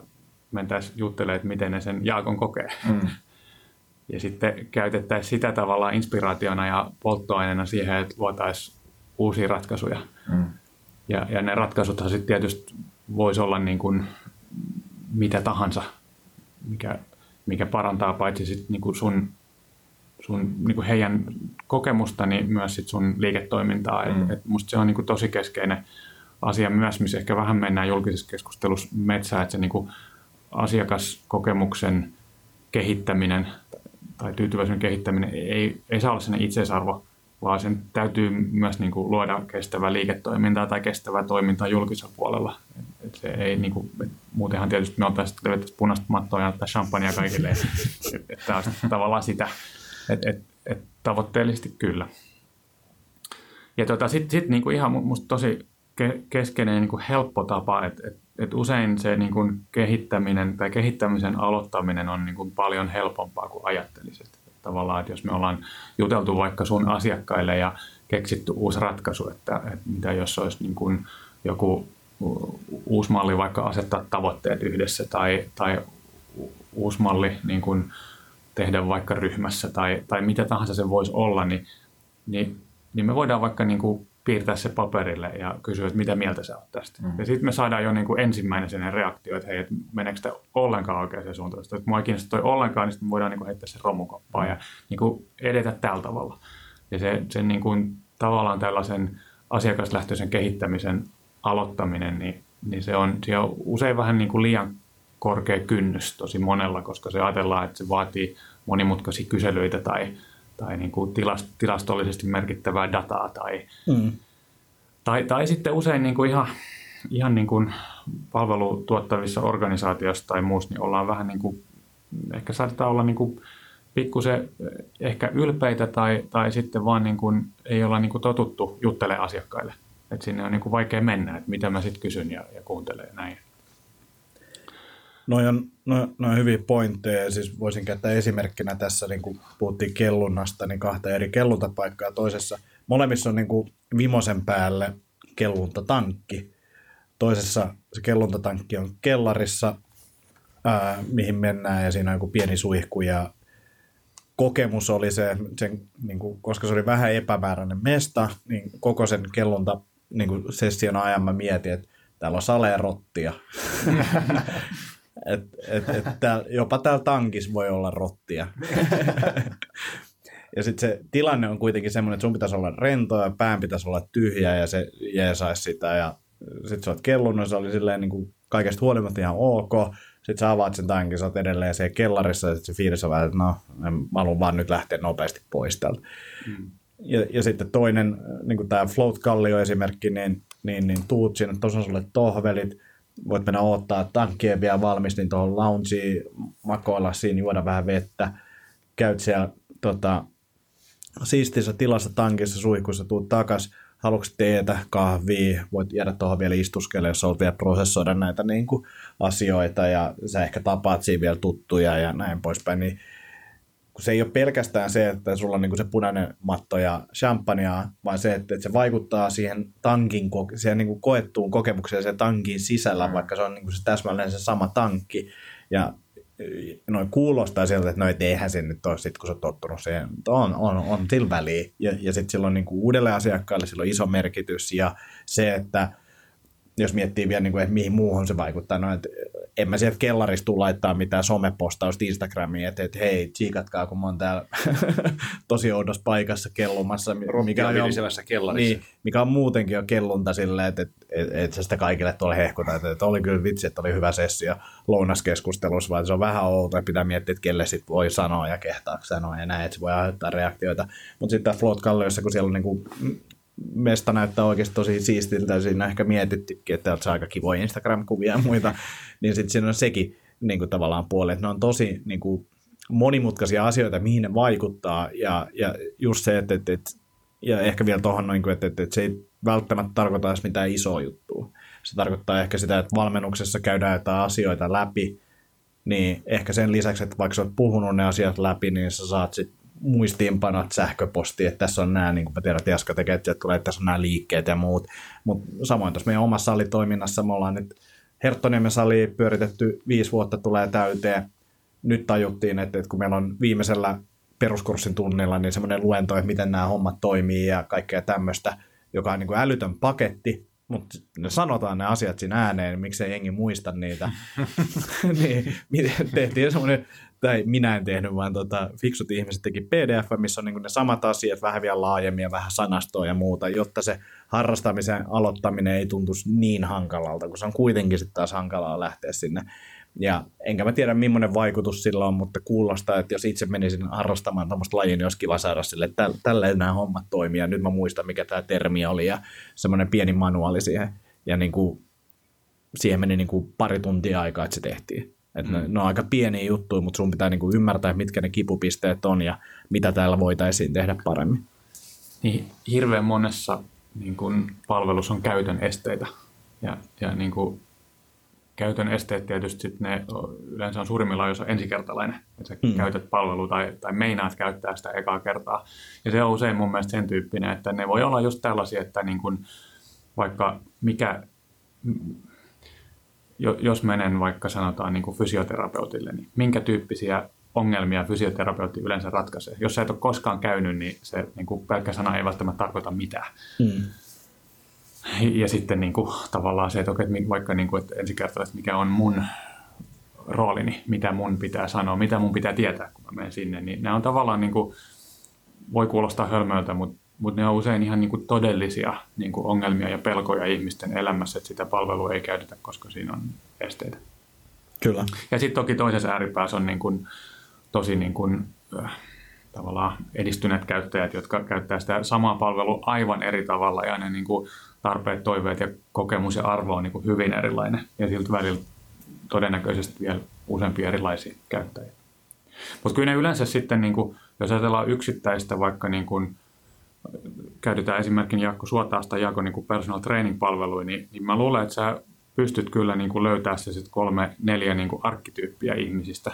mentäisiin juttelemaan, että miten ne sen Jaakon kokee. Mm. Ja sitten käytettäisiin sitä tavallaan inspiraationa ja polttoaineena siihen, että luotaisiin uusia ratkaisuja. Mm. Ja, ja ne ratkaisuthan sitten tietysti voisi olla niin kuin mitä tahansa, mikä, mikä parantaa paitsi sit niin kuin sun sun, niin kuin heidän kokemusta, niin myös sit sun liiketoimintaa. Mm. Et, et musta se on niin kuin tosi keskeinen asia myös, missä ehkä vähän mennään julkisessa keskustelussa metsään, että se niin kuin asiakaskokemuksen kehittäminen tai tyytyväisyyden kehittäminen ei, ei saa olla sen itseisarvo, vaan sen täytyy myös niin kuin luoda kestävää liiketoimintaa tai kestävää toimintaa julkisella puolella. Et, se ei, niin kuin, et muutenhan tietysti me oltaisiin punaista mattoa ja champagnea kaikille. Tämä on tavallaan sitä. Et, et, et tavoitteellisesti kyllä. Ja tota, sitten sit niinku ihan musta tosi ke, keskeinen ja niinku helppo tapa, että et, et usein se niinku kehittäminen tai kehittämisen aloittaminen on niinku paljon helpompaa kuin ajattelisit. tavallaan, että jos me ollaan juteltu vaikka sun asiakkaille ja keksitty uusi ratkaisu, että, että mitä jos olisi niin kuin joku uusi malli vaikka asettaa tavoitteet yhdessä tai, tai uusi malli niin kuin tehdä vaikka ryhmässä tai, tai mitä tahansa se voisi olla, niin, niin, niin me voidaan vaikka niin kuin piirtää se paperille ja kysyä, että mitä mieltä sä oot tästä. Mm. Ja sitten me saadaan jo niin kuin ensimmäinen sen reaktio, että hei, että meneekö tämä ollenkaan oikeaan suuntaan. Että mua ei kiinnosta toi ollenkaan, niin sitten me voidaan niin kuin heittää se romukoppaan mm. ja niin kuin edetä tällä tavalla. Ja se, sen niin kuin, tavallaan tällaisen asiakaslähtöisen kehittämisen aloittaminen, niin, niin se, on, se on usein vähän niin kuin liian korkea kynnys tosi monella, koska se ajatellaan, että se vaatii monimutkaisia kyselyitä tai, tai niin kuin tilast, tilastollisesti merkittävää dataa tai, mm. tai, tai sitten usein niin kuin ihan, ihan niin kuin palvelutuottavissa organisaatioissa tai muussa, niin ollaan vähän niin kuin, ehkä saattaa olla niin kuin pikkusen ehkä ylpeitä tai, tai sitten vaan niin kuin, ei olla niin kuin totuttu juttelemaan asiakkaille. että sinne on niin kuin vaikea mennä, että mitä mä sitten kysyn ja, ja kuuntelen näin. Noi on, no, no on hyviä pointteja. Siis voisin käyttää esimerkkinä tässä, niin kun puhuttiin kellunnasta, niin kahta eri kelluntapaikkaa. Toisessa, molemmissa on niin vimosen päälle kelluntatankki. Toisessa se kelluntatankki on kellarissa, ää, mihin mennään, ja siinä on joku pieni suihku, ja kokemus oli se, sen, niin kuin, koska se oli vähän epämääräinen mesta, niin koko sen kellunta niin kuin session ajan mä mietin, että täällä on salerottia. Et, et, et tääl, jopa täällä tankissa voi olla rottia. ja sitten se tilanne on kuitenkin semmoinen, että sun pitäisi olla rento ja pään pitäisi olla tyhjä ja se jeesaisi sitä. Ja sitten sä oot kellunut, se oli silleen niin kuin kaikesta huolimatta ihan ok. Sitten sä avaat sen tankin, sä oot edelleen siellä kellarissa ja sitten se fiilis on vähän, että no, mä haluan vaan nyt lähteä nopeasti pois täältä. Mm. Ja, ja sitten toinen, niin kuin tämä Float Kallio esimerkki, niin, niin, niin tuut sinne, tuossa sulle tohvelit, voit mennä odottaa, ei vielä valmis, niin tuohon loungeen makoilla siinä, juoda vähän vettä. Käyt siellä tota, siistissä tilassa tankissa, suihkussa, tuut takas, haluatko teetä, kahvia, voit jäädä tuohon vielä istuskelle, jos olet vielä prosessoida näitä niin kuin, asioita ja sä ehkä tapaat siinä vielä tuttuja ja näin poispäin, niin kun se ei ole pelkästään se, että sulla on niin se punainen matto ja champagnea, vaan se, että, se vaikuttaa siihen tankin, siihen niin kuin koettuun kokemukseen sen tankin sisällä, mm. vaikka se on niin kuin se täsmälleen se sama tankki. Ja noin kuulostaa sieltä, että no et eihän se nyt ole sit, kun sä oot tottunut siihen. On, on, on sillä väliä. Ja, ja sitten silloin niin kuin uudelle asiakkaalle sillä on iso merkitys. Ja se, että jos miettii vielä, niin kuin, että mihin muuhun se vaikuttaa, no, että en mä sieltä kellarista tule laittaa mitään somepostausta Instagramiin, että, että hei, tsiikatkaa, kun mä oon täällä tosi oudossa paikassa kellumassa. Mikä on, kellarissa. Niin, mikä on muutenkin jo kellunta silleen, että, että, että, että sitä kaikille tuolla hehkuta, että, että oli kyllä vitsi, että oli hyvä sessio lounaskeskustelussa, vaan se on vähän outoa, pitää miettiä, että kelle sit voi sanoa ja kehtaa sanoa ja näin, että se voi aiheuttaa reaktioita. Mutta sitten Float Kalliossa, kun siellä on niin kuin mesta näyttää oikeasti tosi siistiltä, siinä ehkä mietittykin, että on aika kivoja Instagram-kuvia ja muita, niin sitten siinä on sekin niin kuin tavallaan puoli, että ne on tosi niin kuin, monimutkaisia asioita, mihin ne vaikuttaa, ja, ja just se, että, että, että ja ehkä vielä tuohon noin, että, että, että se ei välttämättä tarkoita edes mitään isoa juttua. Se tarkoittaa ehkä sitä, että valmennuksessa käydään jotain asioita läpi, niin ehkä sen lisäksi, että vaikka sä oot puhunut ne asiat läpi, niin sä saat sit muistiinpanot sähköposti, että tässä on nämä, niin kuin mä tiedän, että Jaska tekee, että tulee, että tässä on nämä liikkeet ja muut. Mutta samoin tuossa meidän omassa salitoiminnassa me ollaan nyt Herttoniemen sali pyöritetty viisi vuotta tulee täyteen. Nyt tajuttiin, että, kun meillä on viimeisellä peruskurssin tunnilla niin semmoinen luento, että miten nämä hommat toimii ja kaikkea tämmöistä, joka on niin kuin älytön paketti, mutta ne sanotaan ne asiat siinä ääneen, miksei jengi muista niitä. niin, tehtiin semmoinen tai minä en tehnyt, vaan tota, fiksut ihmiset teki PDF, missä on niin ne samat asiat vähän vielä laajemmin ja vähän sanastoa ja muuta, jotta se harrastamisen aloittaminen ei tuntuisi niin hankalalta, kun se on kuitenkin sitten taas hankalaa lähteä sinne. Ja enkä mä tiedä, millainen vaikutus sillä on, mutta kuulostaa, että jos itse menisin harrastamaan tämmöistä lajia, niin olisi kiva saada sille, että tällä nämä hommat toimii, ja nyt mä muistan, mikä tämä termi oli, ja semmoinen pieni manuaali siihen, ja niin kuin, siihen meni niin kuin pari tuntia aikaa, että se tehtiin. Että mm. ne, ne on aika pieniä juttuja, mutta sun pitää niinku ymmärtää, mitkä ne kipupisteet on ja mitä täällä voitaisiin tehdä paremmin. Niin, hirveän monessa niin kun palvelussa on käytön esteitä. Ja, ja niin kun, käytön esteet tietysti sit ne yleensä on suurimmillaan, jos on ensikertalainen, että sä mm. käytät palvelua tai, tai meinaat käyttää sitä ekaa kertaa. Ja se on usein mun mielestä sen tyyppinen, että ne voi olla just tällaisia, että niin kun, vaikka mikä, jos menen vaikka sanotaan niin fysioterapeutille, niin minkä tyyppisiä ongelmia fysioterapeutti yleensä ratkaisee. Jos sä et ole koskaan käynyt, niin se niin kuin pelkkä sana ei välttämättä tarkoita mitään. Mm. Ja sitten niin kuin, tavallaan se, että, okei, että vaikka niin kuin, että ensikertaisesti mikä on mun roolini, mitä mun pitää sanoa, mitä mun pitää tietää, kun mä menen sinne, niin nämä on tavallaan, niin kuin, voi kuulostaa hölmöiltä, mutta, mutta ne on usein ihan niin kuin todellisia niin kuin ongelmia ja pelkoja ihmisten elämässä, että sitä palvelua ei käytetä, koska siinä on esteitä. Kyllä. Ja sitten toki toisessa ääripäässä on niin kuin, tosi niin kuin, tavallaan edistyneet käyttäjät, jotka käyttää sitä samaa palvelua aivan eri tavalla ja ne niin kuin, tarpeet, toiveet ja kokemus ja arvo on niin kuin hyvin erilainen ja siltä välillä todennäköisesti vielä useampia erilaisia käyttäjiä. Mutta kyllä ne yleensä sitten, niin kuin, jos ajatellaan yksittäistä vaikka niin kuin, käytetään esimerkin Jaakko Suotaasta Jaakko niin personal training palveluja, niin, niin mä luulen, että sä pystyt kyllä niin kuin löytää se sit kolme, neljä niin kuin arkkityyppiä ihmisistä,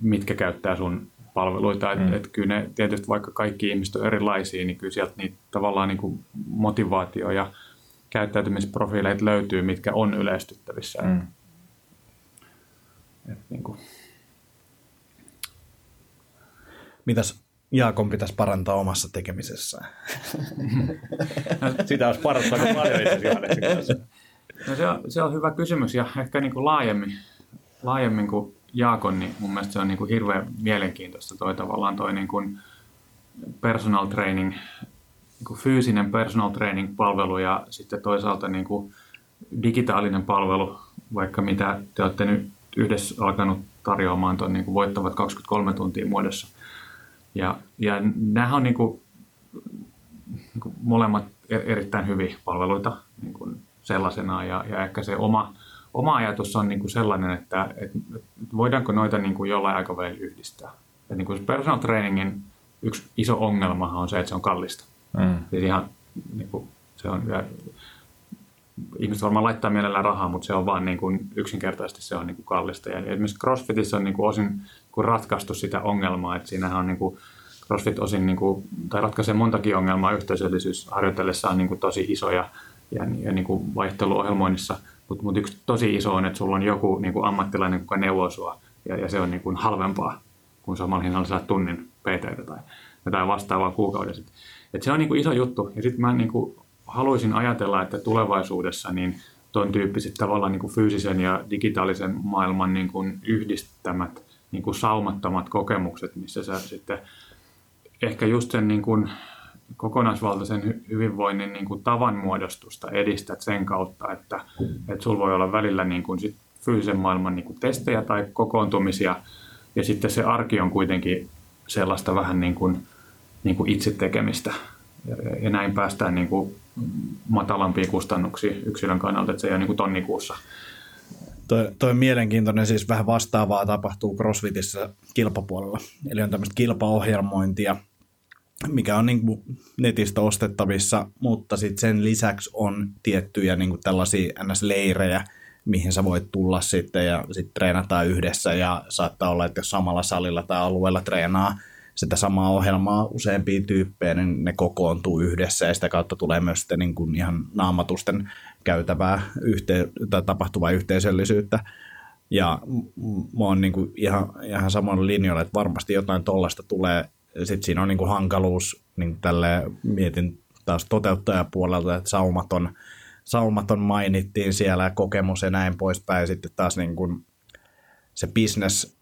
mitkä käyttää sun palveluita. Mm. Et, et kyllä ne, tietysti vaikka kaikki ihmiset on erilaisia, niin kyllä sieltä niitä tavallaan niin kuin motivaatio ja käyttäytymisprofiileita löytyy, mitkä on yleistyttävissä. Mm. Et, niin kuin. Mitäs Jaakon pitäisi parantaa omassa tekemisessään? no, Sitä olisi parantanut paljon itse No se, on, se on hyvä kysymys ja ehkä niin kuin laajemmin, laajemmin kuin Jaakon, niin mun mielestä se on niin kuin hirveän mielenkiintoista toi tavallaan toi niin kuin personal training, niin kuin fyysinen personal training palvelu ja sitten toisaalta niin kuin digitaalinen palvelu, vaikka mitä te olette nyt yhdessä alkanut tarjoamaan tuon niin kuin voittavat 23 tuntia muodossa. Ja, ja nämä on niin kuin, niin kuin molemmat er-, erittäin hyviä palveluita niin kuin sellaisenaan ja, ja ehkä se oma, oma ajatus on niin kuin sellainen, että, että voidaanko noita niin kuin jollain aikavälillä yhdistää. Ja niin kuin personal trainingin yksi iso ongelma on se, että se on kallista. Mm. Siis ihan, niin kuin, se on, ja, ihmiset varmaan laittaa mielellään rahaa, mutta se on vaan niin kuin, yksinkertaisesti se on niin kuin kallista. Ja esimerkiksi CrossFitissä on niin kuin osin niin kuin ratkaistu sitä ongelmaa, että siinähän on niin kuin, CrossFit osin, niin kuin, tai ratkaisee montakin ongelmaa yhteisöllisyys harjoitellessa on niin kuin, tosi isoja ja, ja niin kuin vaihteluohjelmoinnissa – mutta mut yksi tosi iso on, että sulla on joku niin kuin ammattilainen, joka neuvoo sua, ja, ja se on niin kuin halvempaa kuin samalla hinnalla saat tunnin PT tai jotain vastaavaa kuukaudessa. Et se on niin kuin iso juttu. Ja sitten mä niin kuin haluaisin ajatella, että tulevaisuudessa niin tuon tyyppiset tavallaan niin kuin fyysisen ja digitaalisen maailman niin kuin yhdistämät niin kuin saumattomat kokemukset, missä sä sitten ehkä just sen niin kuin kokonaisvaltaisen hyvinvoinnin niin kuin tavan muodostusta edistät sen kautta, että, että sulla voi olla välillä niin kuin sit fyysisen maailman niin kuin testejä tai kokoontumisia, ja sitten se arki on kuitenkin sellaista vähän niin kuin, niin kuin itse tekemistä. Ja, ja näin päästään niin kuin matalampiin kustannuksiin yksilön kannalta, että se ei ole niin kuin tonnikuussa. Toi, toi mielenkiintoinen, siis vähän vastaavaa tapahtuu CrossFitissä kilpapuolella. Eli on tämmöistä kilpaohjelmointia, mikä on niin kuin netistä ostettavissa, mutta sitten sen lisäksi on tiettyjä niin kuin tällaisia NS-leirejä, mihin sä voit tulla sitten ja sitten treenataan yhdessä ja saattaa olla, että jos samalla salilla tai alueella treenaa sitä samaa ohjelmaa useampia tyyppejä, niin ne kokoontuu yhdessä ja sitä kautta tulee myös sitten niin kuin ihan naamatusten käytävää yhte- tai tapahtuvaa yhteisöllisyyttä. Ja mä oon niin kuin ihan, ihan samoin linjoilla, että varmasti jotain tollasta tulee sitten siinä on niin kuin hankaluus, niin tälle mietin taas toteuttajapuolelta, että saumaton, saumaton mainittiin siellä, kokemus ja näin poispäin. Sitten taas niin kuin se business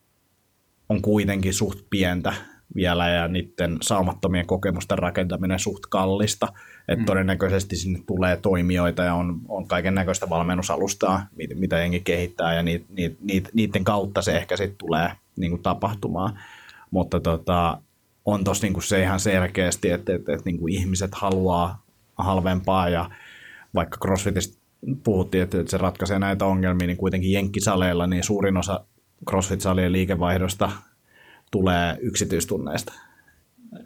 on kuitenkin suht pientä vielä ja niiden saumattomien kokemusten rakentaminen suht kallista. Että mm. todennäköisesti sinne tulee toimijoita ja on, on kaiken näköistä valmennusalustaa, mitä jengi kehittää ja niit, niit, niit, niiden kautta se ehkä sitten tulee niin kuin tapahtumaan. Mutta tota, on tossa niinku se ihan selkeästi, että, että, että niinku ihmiset haluaa halvempaa ja vaikka CrossFitista puhuttiin, että, että se ratkaisee näitä ongelmia, niin kuitenkin jenkkisaleilla niin suurin osa CrossFit-salien liikevaihdosta tulee yksityistunneista.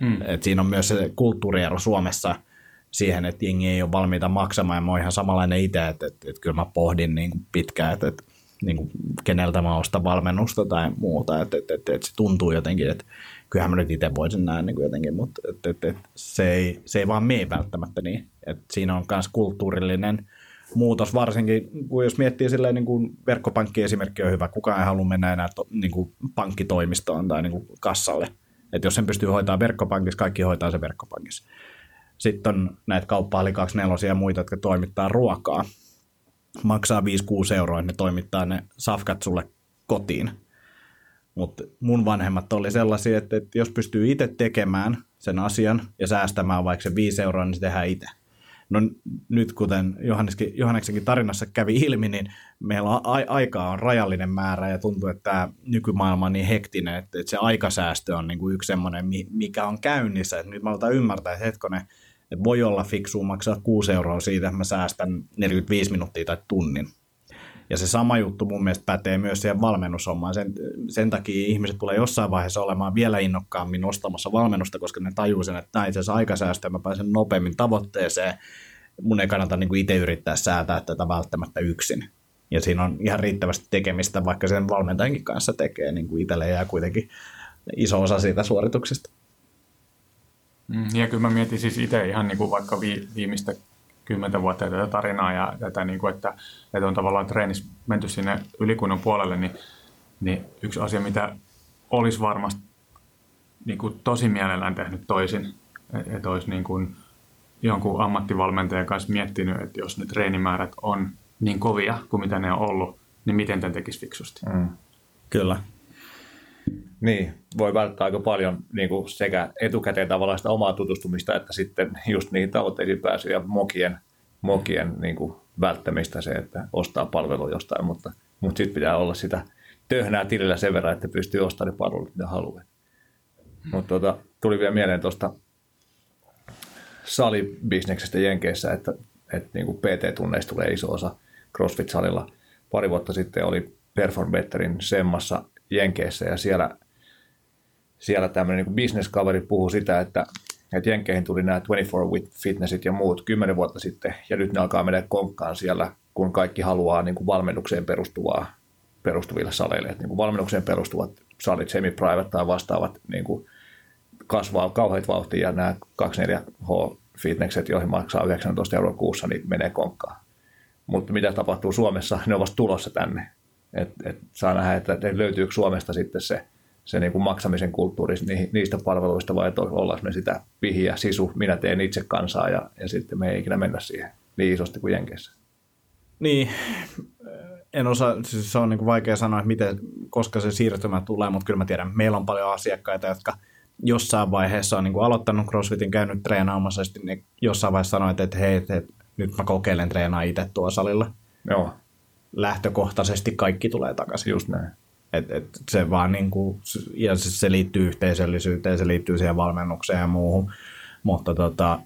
Mm. Et siinä on myös se kulttuuriero Suomessa siihen, että jengi ei ole valmiita maksamaan. Ja mä oon ihan samanlainen itse, että, että, että kyllä mä pohdin niin kuin pitkään, että, että niin kuin keneltä mä ostan valmennusta tai muuta. Että, että, että, että se tuntuu jotenkin, että kyllähän mä nyt itse voisin näin niin kuin jotenkin, mutta että, että, että se, ei, se ei vaan mene välttämättä niin. Että siinä on myös kulttuurillinen muutos, varsinkin kun jos miettii silleen, niin kuin verkkopankki-esimerkki on hyvä, kukaan ei halua mennä enää to, niin kuin pankkitoimistoon tai niin kuin kassalle. Että jos sen pystyy hoitaa verkkopankissa, kaikki hoitaa se verkkopankissa. Sitten on näitä kauppa 24 ja muita, jotka toimittaa ruokaa. Maksaa 5-6 euroa, ne toimittaa ne safkat sulle kotiin. Mutta mun vanhemmat oli sellaisia, että, että jos pystyy itse tekemään sen asian ja säästämään vaikka se 5 euroa, niin se tehdään itse. No nyt kuten Johanneksenkin tarinassa kävi ilmi, niin meillä on a- aikaa on rajallinen määrä ja tuntuu, että tämä nykymaailma on niin hektinen, että, että se aikasäästö on niin kuin yksi semmoinen, mikä on käynnissä. Että nyt mä aletaan ymmärtää, että hetkonen, että voi olla fiksu maksaa 6 euroa siitä, että mä säästän 45 minuuttia tai tunnin. Ja se sama juttu mun mielestä pätee myös siihen valmennushommaan. Sen, sen takia ihmiset tulee jossain vaiheessa olemaan vielä innokkaammin ostamassa valmennusta, koska ne tajuu sen, että itse asiassa aikasäästö, mä pääsen nopeammin tavoitteeseen. Mun ei kannata niin itse yrittää säätää tätä välttämättä yksin. Ja siinä on ihan riittävästi tekemistä, vaikka sen valmentajankin kanssa tekee, niin kuin itselle jää kuitenkin iso osa siitä suorituksesta. Mm, ja kyllä mä mietin siis itse ihan niin kuin vaikka viimeistä kymmentä vuotta tätä tarinaa ja tätä, niin kuin, että, että on tavallaan treenissä menty sinne ylikunnon puolelle, niin, niin yksi asia, mitä olisi varmasti niin kuin tosi mielellään tehnyt toisin, että olisi niin kuin jonkun ammattivalmentajan kanssa miettinyt, että jos ne treenimäärät on niin kovia kuin mitä ne on ollut, niin miten tämän tekisi fiksusti. Mm. Kyllä. Niin, voi välttää aika paljon niin kuin sekä etukäteen tavallaan sitä omaa tutustumista, että sitten just niihin tavoitteisiin pääsyä ja mokien, mokien niin kuin välttämistä se, että ostaa palvelu jostain, mutta, mutta sitten pitää olla sitä töhnää tilillä sen verran, että pystyy ostamaan ne palvelut, mitä haluaa. Hmm. Mutta tota, tuli vielä mieleen tuosta salibisneksestä Jenkeissä, että, että niin kuin PT-tunneista tulee iso osa CrossFit-salilla. Pari vuotta sitten oli Perform Betterin Semmassa Jenkeissä ja siellä siellä tämmöinen niin bisneskaveri puhuu sitä, että, että Jenkeihin tuli nämä 24 with fitnessit ja muut kymmenen vuotta sitten, ja nyt ne alkaa mennä konkkaan siellä, kun kaikki haluaa niin kuin valmennukseen perustuvaa, perustuville saleille. Että niin kuin valmennukseen perustuvat salit, semi-private tai vastaavat niin kuin kasvaa kauheat vauhtia, ja nämä 24H fitnesset, joihin maksaa 19 euroa kuussa, niin menee konkkaan. Mutta mitä tapahtuu Suomessa, ne ovat tulossa tänne. Et, et saa nähdä, että löytyykö Suomesta sitten se se niin kuin maksamisen kulttuuri niistä palveluista vai että ollaan me sitä pihiä, sisu, minä teen itse kansaa ja, ja sitten me ei ikinä mennä siihen niin isosti kuin Jenkeissä. Niin, en osaa, siis se on niin kuin vaikea sanoa, että miten, koska se siirtymä tulee, mutta kyllä mä tiedän, meillä on paljon asiakkaita, jotka jossain vaiheessa on niin kuin aloittanut CrossFitin, käynyt treenaamassa, ja sitten ne jossain vaiheessa sanoit, että hei, että nyt mä kokeilen treenaa itse tuolla salilla. Joo. Lähtökohtaisesti kaikki tulee takaisin. Just näin. Et, et se vaan niin kuin, ja se, se liittyy yhteisöllisyyteen, se liittyy siihen valmennukseen ja muuhun, mutta tota,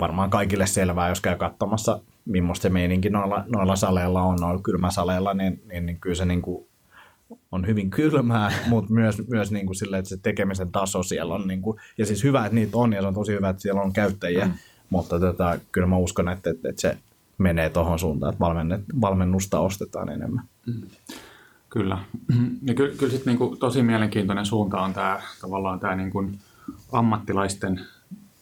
varmaan kaikille selvää, jos käy katsomassa, millaista se meininki noilla, noilla saleilla on, noilla kylmäsaleilla, niin, niin, niin kyllä se niin kuin on hyvin kylmää, mutta myös, myös niin kuin sille, että se tekemisen taso siellä on, niin kuin, ja siis hyvä, että niitä on, ja se on tosi hyvä, että siellä on käyttäjiä, mm. mutta tota, kyllä mä uskon, että, että, että se menee tuohon suuntaan, että valmennusta ostetaan enemmän. Mm. Kyllä. Ja ky- kyllä sitten niinku tosi mielenkiintoinen suunta on tämä tavallaan tämä niinku ammattilaisten,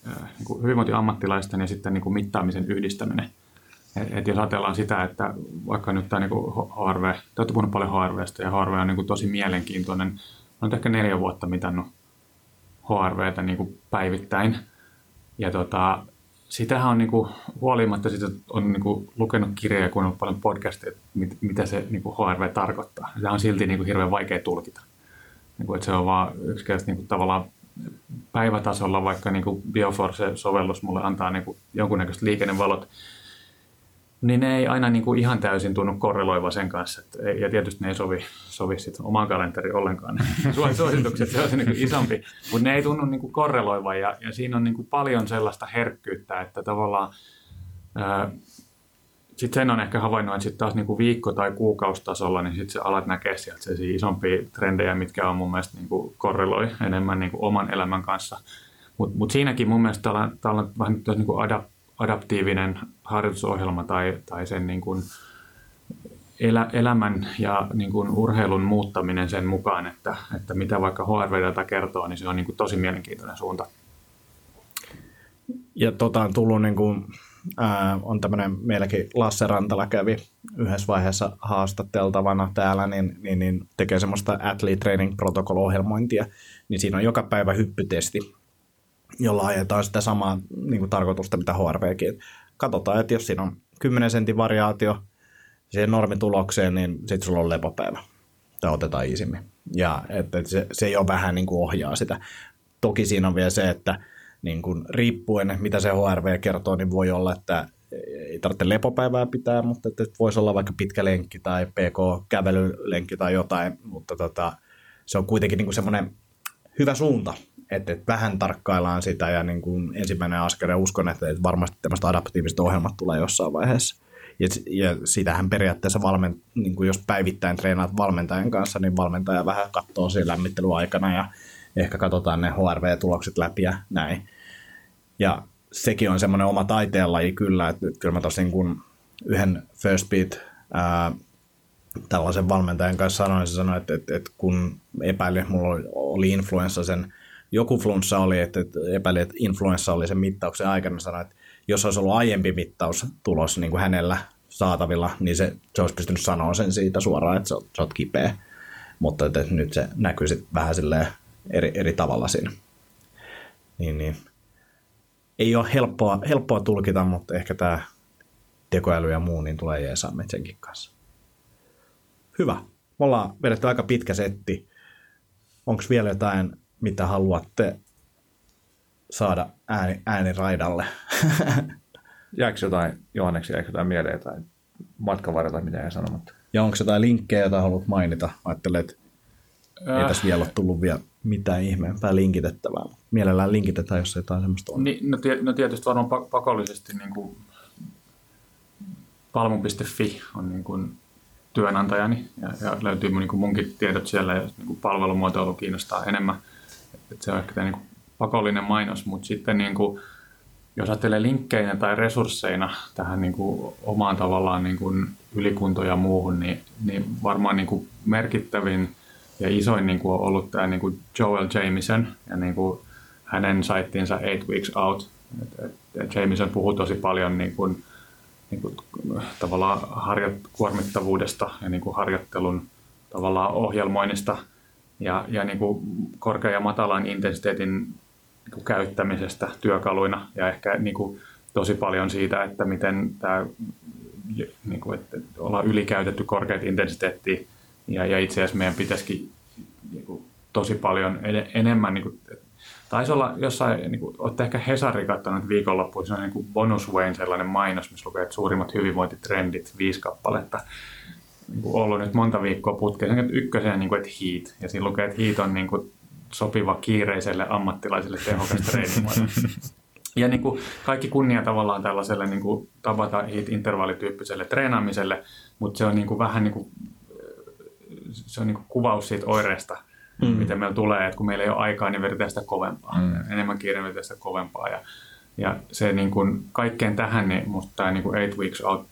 äh, niinku hyvinvointiammattilaisten ja sitten niinku mittaamisen yhdistäminen. Et, et jos ajatellaan sitä, että vaikka nyt tämä niinku HRV, te olette puhunut paljon HRVstä ja HRV on niinku tosi mielenkiintoinen. Olen ehkä neljä vuotta mitannut HRVtä niinku päivittäin. Ja tota, sitähän on niin kuin, huolimatta siitä, on niin kuin, lukenut kirjoja ja kuunnellut paljon podcasteja, mit, mitä se niin kuin HRV tarkoittaa. Se on silti niin kuin, hirveän vaikea tulkita. Niin kuin, että se on vaan yksinkertaisesti niin kuin, tavallaan päivätasolla, vaikka niin kuin Bioforce-sovellus mulle antaa niin kuin, jonkunnäköiset liikennevalot, niin ne ei aina niin kuin ihan täysin tunnu korreloiva sen kanssa. Että, ja tietysti ne ei sovi, sovi sit omaan kalenteriin ollenkaan. Suositukset, se on se niin isompi. Mutta ne ei tunnu niin kuin korreloiva ja, ja siinä on niin kuin paljon sellaista herkkyyttä, että tavallaan sitten sen on ehkä havainnut, että sitten taas niin kuin viikko- tai kuukaustasolla, niin sitten alat näkee sieltä se isompia trendejä, mitkä on mun mielestä niin kuin korreloi enemmän niin kuin oman elämän kanssa. Mutta mut siinäkin mun mielestä täällä, täällä on vähän niin kuin adap, adaptiivinen harjoitusohjelma tai, tai sen niin kuin elä, elämän ja niin kuin urheilun muuttaminen sen mukaan, että, että mitä vaikka HRV-data kertoo, niin se on niin kuin tosi mielenkiintoinen suunta. Ja tota on tullut niin kuin, ää, on tämmöinen, meilläkin Lasse Rantala kävi yhdessä vaiheessa haastateltavana täällä, niin, niin, niin tekee semmoista athlete training protocol ohjelmointia, niin siinä on joka päivä hyppytesti, jolla ajetaan sitä samaa niin kuin tarkoitusta, mitä HRVkin. Katsotaan, että jos siinä on 10 sentin variaatio siihen normitulokseen, niin sitten sulla on lepopäivä. Tai otetaan isimmin. Ja että se, se jo vähän niin kuin ohjaa sitä. Toki siinä on vielä se, että niin kuin riippuen, mitä se HRV kertoo, niin voi olla, että ei tarvitse lepopäivää pitää, mutta että voisi olla vaikka pitkä lenkki tai PK-kävelylenkki tai jotain, mutta tota, se on kuitenkin niin kuin semmoinen hyvä suunta, että, että vähän tarkkaillaan sitä ja niin kuin ensimmäinen askel ja uskon, että, että varmasti tämmöistä adaptiiviset ohjelmat tulee jossain vaiheessa. Ja, ja sitähän periaatteessa, valment, niin kuin jos päivittäin treenaat valmentajan kanssa, niin valmentaja vähän katsoo siinä lämmittelyaikana ja ehkä katsotaan ne HRV-tulokset läpi ja näin. Ja sekin on semmoinen oma taiteenlaji kyllä, että kyllä mä tosin kun yhden First Beat ää, tällaisen valmentajan kanssa sanoin, se sanoi, että, että, että kun epäili, mulla oli, oli influenssa sen, joku flunssa oli, että, että epäili, että influenssa oli sen mittauksen aikana, sanoi, että jos olisi ollut aiempi mittaus tulos niin kuin hänellä saatavilla, niin se, se olisi pystynyt sanoa sen siitä suoraan, että sä, sä oot kipeä. Mutta että nyt se näkyy sitten vähän eri, eri tavalla siinä. Niin, niin ei ole helppoa, helppoa tulkita, mutta ehkä tämä tekoäly ja muu niin tulee jeesaamme senkin kanssa. Hyvä. Me ollaan vedetty aika pitkä setti. Onko vielä jotain, mitä haluatte saada ääni, ääniraidalle? Jääkö jotain, Johanneksi jääkö jotain mieleen tai matkan varrella, mitä ei sanomatta? Ja onko jotain linkkejä, joita haluat mainita? Ajattelet, että ei tässä vielä ole tullut vielä mitään ihmeempää linkitettävää. Mielellään linkitetään, jos jotain semmoista on. Niin, no, no tietysti varmaan pakollisesti niin kuin palmu.fi on niin kuin työnantajani ja, ja löytyy niin kuin munkin tiedot siellä ja niin kuin palvelumuotoilu kiinnostaa enemmän. Et se on ehkä niin kuin pakollinen mainos, mutta sitten niin kuin, jos ajattelee linkkeinä tai resursseina tähän niin kuin omaan tavallaan niin kuin ylikunto ja muuhun, niin, niin varmaan niin kuin merkittävin ja isoin niin kuin on ollut tämä niin kuin Joel Jamison ja niin kuin hänen saittiinsa Eight Weeks Out. Et, et, Jamison puhuu tosi paljon niin kuin, niin kuin, tavallaan harjo, kuormittavuudesta ja niin kuin harjoittelun tavallaan ohjelmoinnista ja, ja niin kuin korkean ja matalan intensiteetin niin kuin käyttämisestä työkaluina. Ja ehkä niin kuin tosi paljon siitä, että miten tämä niin kuin, että ollaan ylikäytetty korkeat intensiteettiä ja, ja itse asiassa meidän pitäisikin niin kuin, tosi paljon enemmän, niin kuin, taisi olla jossain, niin kuin, olette ehkä Hesari katsonut viikonloppuun, se on niin kuin Bonus Wayne sellainen mainos, missä lukee, että suurimmat hyvinvointitrendit, viisi kappaletta, ollut nyt monta viikkoa putkeen, sen ykkösen niin kuin, että heat, ja siinä lukee, että heat on niin kuin, sopiva kiireiselle ammattilaiselle tehokas treenimuoto. Ja niin kuin kaikki kunnia tavallaan tällaiselle niin kuin tabata hit intervallityyppiselle treenaamiselle, mutta se on niin kuin vähän niin kuin se on niin kuvaus siitä oireesta, mm. miten meillä tulee, että kun meillä ei ole aikaa, niin vedetään sitä kovempaa. Mm. Enemmän kiire vedetään sitä kovempaa. Ja, ja se niin kuin, kaikkeen tähän, niin musta tämä niin kuin Eight Weeks Out,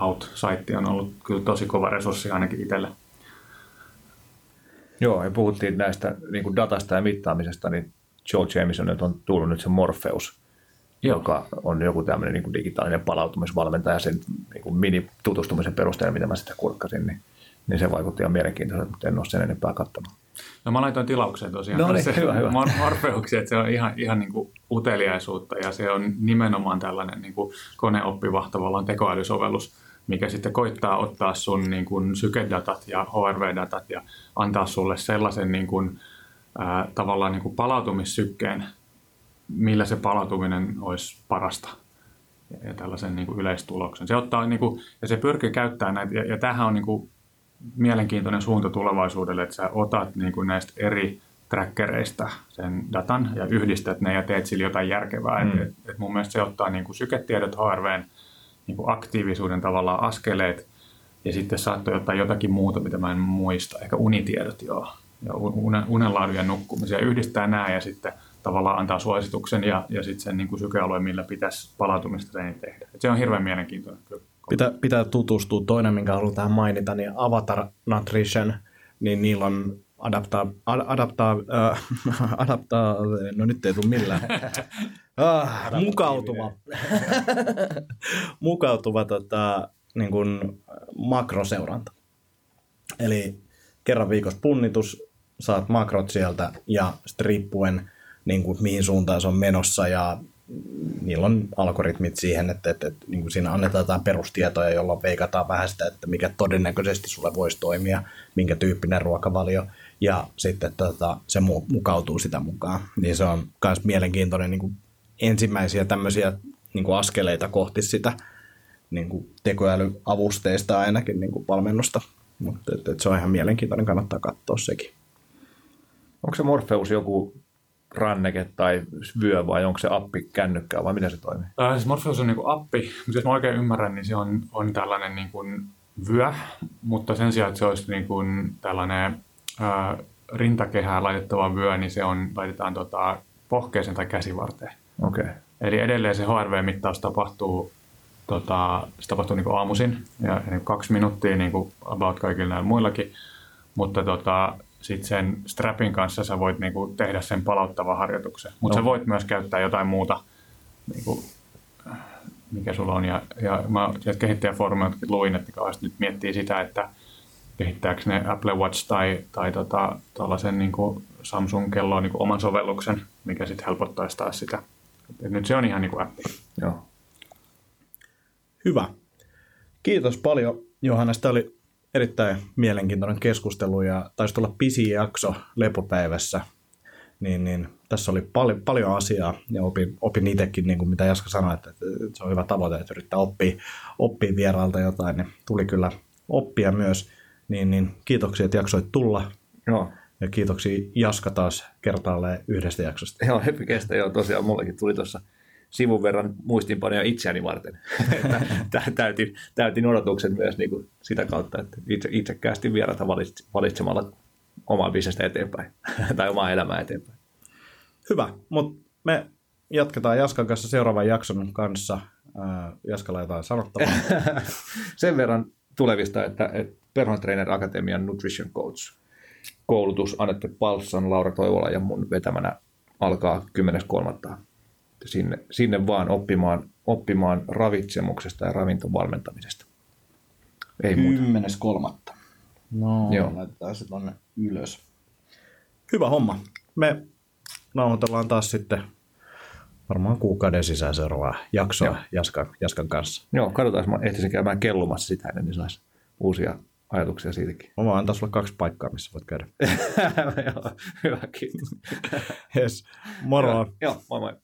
Out-saitti on ollut kyllä tosi kova resurssi ainakin itselle. Joo, ja puhuttiin näistä niin kuin datasta ja mittaamisesta, niin Joe Jameson on tullut nyt se Morpheus, Joo. joka on joku tämmöinen niin kuin digitaalinen palautumisvalmentaja sen niin kuin mini-tutustumisen perusteella, mitä mä sitä kurkkasin, niin niin se vaikutti ihan mielenkiintoiselta, mutta en ole sen enempää katsomaan. No mä laitoin tilaukseen tosiaan. No niin, se, hyvä, hyvä. Morfeuksia, että se on ihan, ihan niin kuin uteliaisuutta ja se on nimenomaan tällainen niin kuin koneoppiva tavallaan tekoälysovellus, mikä sitten koittaa ottaa sun niin kuin sykedatat ja HRV-datat ja antaa sulle sellaisen niin kuin, ää, tavallaan niin kuin palautumissykkeen, millä se palautuminen olisi parasta ja tällaisen niin kuin yleistuloksen. Se ottaa, niin kuin, ja se pyrkii käyttämään näitä, ja, ja tämähän on niin kuin mielenkiintoinen suunta tulevaisuudelle, että sä otat niin kuin näistä eri trackereista sen datan ja yhdistät ne ja teet sillä jotain järkevää. Mm. Et, et mun mielestä se ottaa niin kuin syketiedot, HRVn niin kuin aktiivisuuden tavallaan askeleet ja sitten saattoi ottaa jotakin muuta, mitä mä en muista, ehkä unitiedot joo, ja unenlaadun ja nukkumisia. Yhdistää nämä ja sitten tavallaan antaa suosituksen ja, ja sitten sen niin kuin sykealue, millä pitäisi palautumista treenit tehdä. Et se on hirveän mielenkiintoinen. Pitää, pitää tutustua. Toinen, minkä haluan tähän mainita, niin Avatar Nutrition, niin niillä on adaptaa, ad, adaptaa, äh, adaptaa, no nyt ei tule millään, ah, mukautuva, mukautuva tota, niin kuin makroseuranta. Eli kerran viikossa punnitus, saat makrot sieltä ja sitten riippuen niin kuin, mihin suuntaan se on menossa ja niillä on algoritmit siihen, että, että, että niin kuin siinä annetaan jotain perustietoja, jolla veikataan vähän sitä, että mikä todennäköisesti sulle voisi toimia, minkä tyyppinen ruokavalio, ja sitten tota, se mukautuu sitä mukaan. Niin se on myös mielenkiintoinen niin kuin ensimmäisiä tämmöisiä niin kuin askeleita kohti sitä niin kuin tekoälyavusteista ainakin niin kuin valmennusta. Mutta et, et se on ihan mielenkiintoinen, kannattaa katsoa sekin. Onko se Morpheus joku ranneke tai vyö vai onko se appi kännykkää vai miten se toimii? Äh, siis Morpheus on niin kuin appi, mutta jos mä oikein ymmärrän, niin se on, on tällainen niin kuin vyö, mutta sen sijaan, että se olisi niin kuin tällainen äh, rintakehään laitettava vyö, niin se on, laitetaan tota, pohkeeseen tai käsivarteen. Okay. Eli edelleen se HRV-mittaus tapahtuu, tota, se tapahtuu niin kuin aamuisin ja niin kaksi minuuttia niin kuin about kaikilla näillä muillakin, mutta tota, sitten sen strapin kanssa sä voit niinku tehdä sen palauttavan harjoituksen. Mutta no. sä voit myös käyttää jotain muuta, niinku, mikä sulla on. Ja, ja mä sieltä kehittäjäfoorumilta luin, että kauheasti nyt miettii sitä, että kehittääkö ne Apple Watch tai, tai tota, tällaisen niinku Samsung-kelloon niinku oman sovelluksen, mikä sitten helpottaisi taas sitä. Et nyt se on ihan niinku appi. Joo. Hyvä. Kiitos paljon Johannes. Tämä oli erittäin mielenkiintoinen keskustelu ja taisi olla pisi jakso lepopäivässä. Niin, niin tässä oli paljon, paljon asiaa ja opin, opin itsekin, niin kuin mitä Jaska sanoi, että, että se on hyvä tavoite, että yrittää oppia, oppia vieraalta jotain. Niin tuli kyllä oppia myös. Niin, niin kiitoksia, että jaksoit tulla. Joo. Ja kiitoksia Jaska taas kertaalleen yhdestä jaksosta. Joo, kestä joo. Tosiaan mullekin tuli tuossa sivun verran muistinpanoja itseäni varten. täytin, täytin odotuksen myös niin kuin sitä kautta, että itse, itsekkäästi vierata valitsemalla omaa bisnestä eteenpäin tai omaa elämää eteenpäin. Hyvä, mutta me jatketaan Jaskan kanssa seuraavan jakson kanssa. Jaskalla jotain sanottavaa. Sen verran tulevista, että, että Personal Trainer Akatemian Nutrition Coach koulutus Anette Palsson, Laura Toivola ja mun vetämänä alkaa 10.3 sinne, sinne vaan oppimaan, oppimaan ravitsemuksesta ja ravintovalmentamisesta. Ei Kymmenes kolmatta. No, Joo. laitetaan se tonne ylös. Hyvä homma. Me nauhoitellaan taas sitten varmaan kuukauden sisään seuraavaa jaksoa Jaskan, Jaskan kanssa. Joo, katsotaan, jos mä ehtisin käymään kellumassa sitä ennen, niin saisi uusia ajatuksia siitäkin. Mä vaan antaa sulle kaksi paikkaa, missä voit käydä. Joo, hyvä, kiitos. yes. Moro. Joo, moi moi.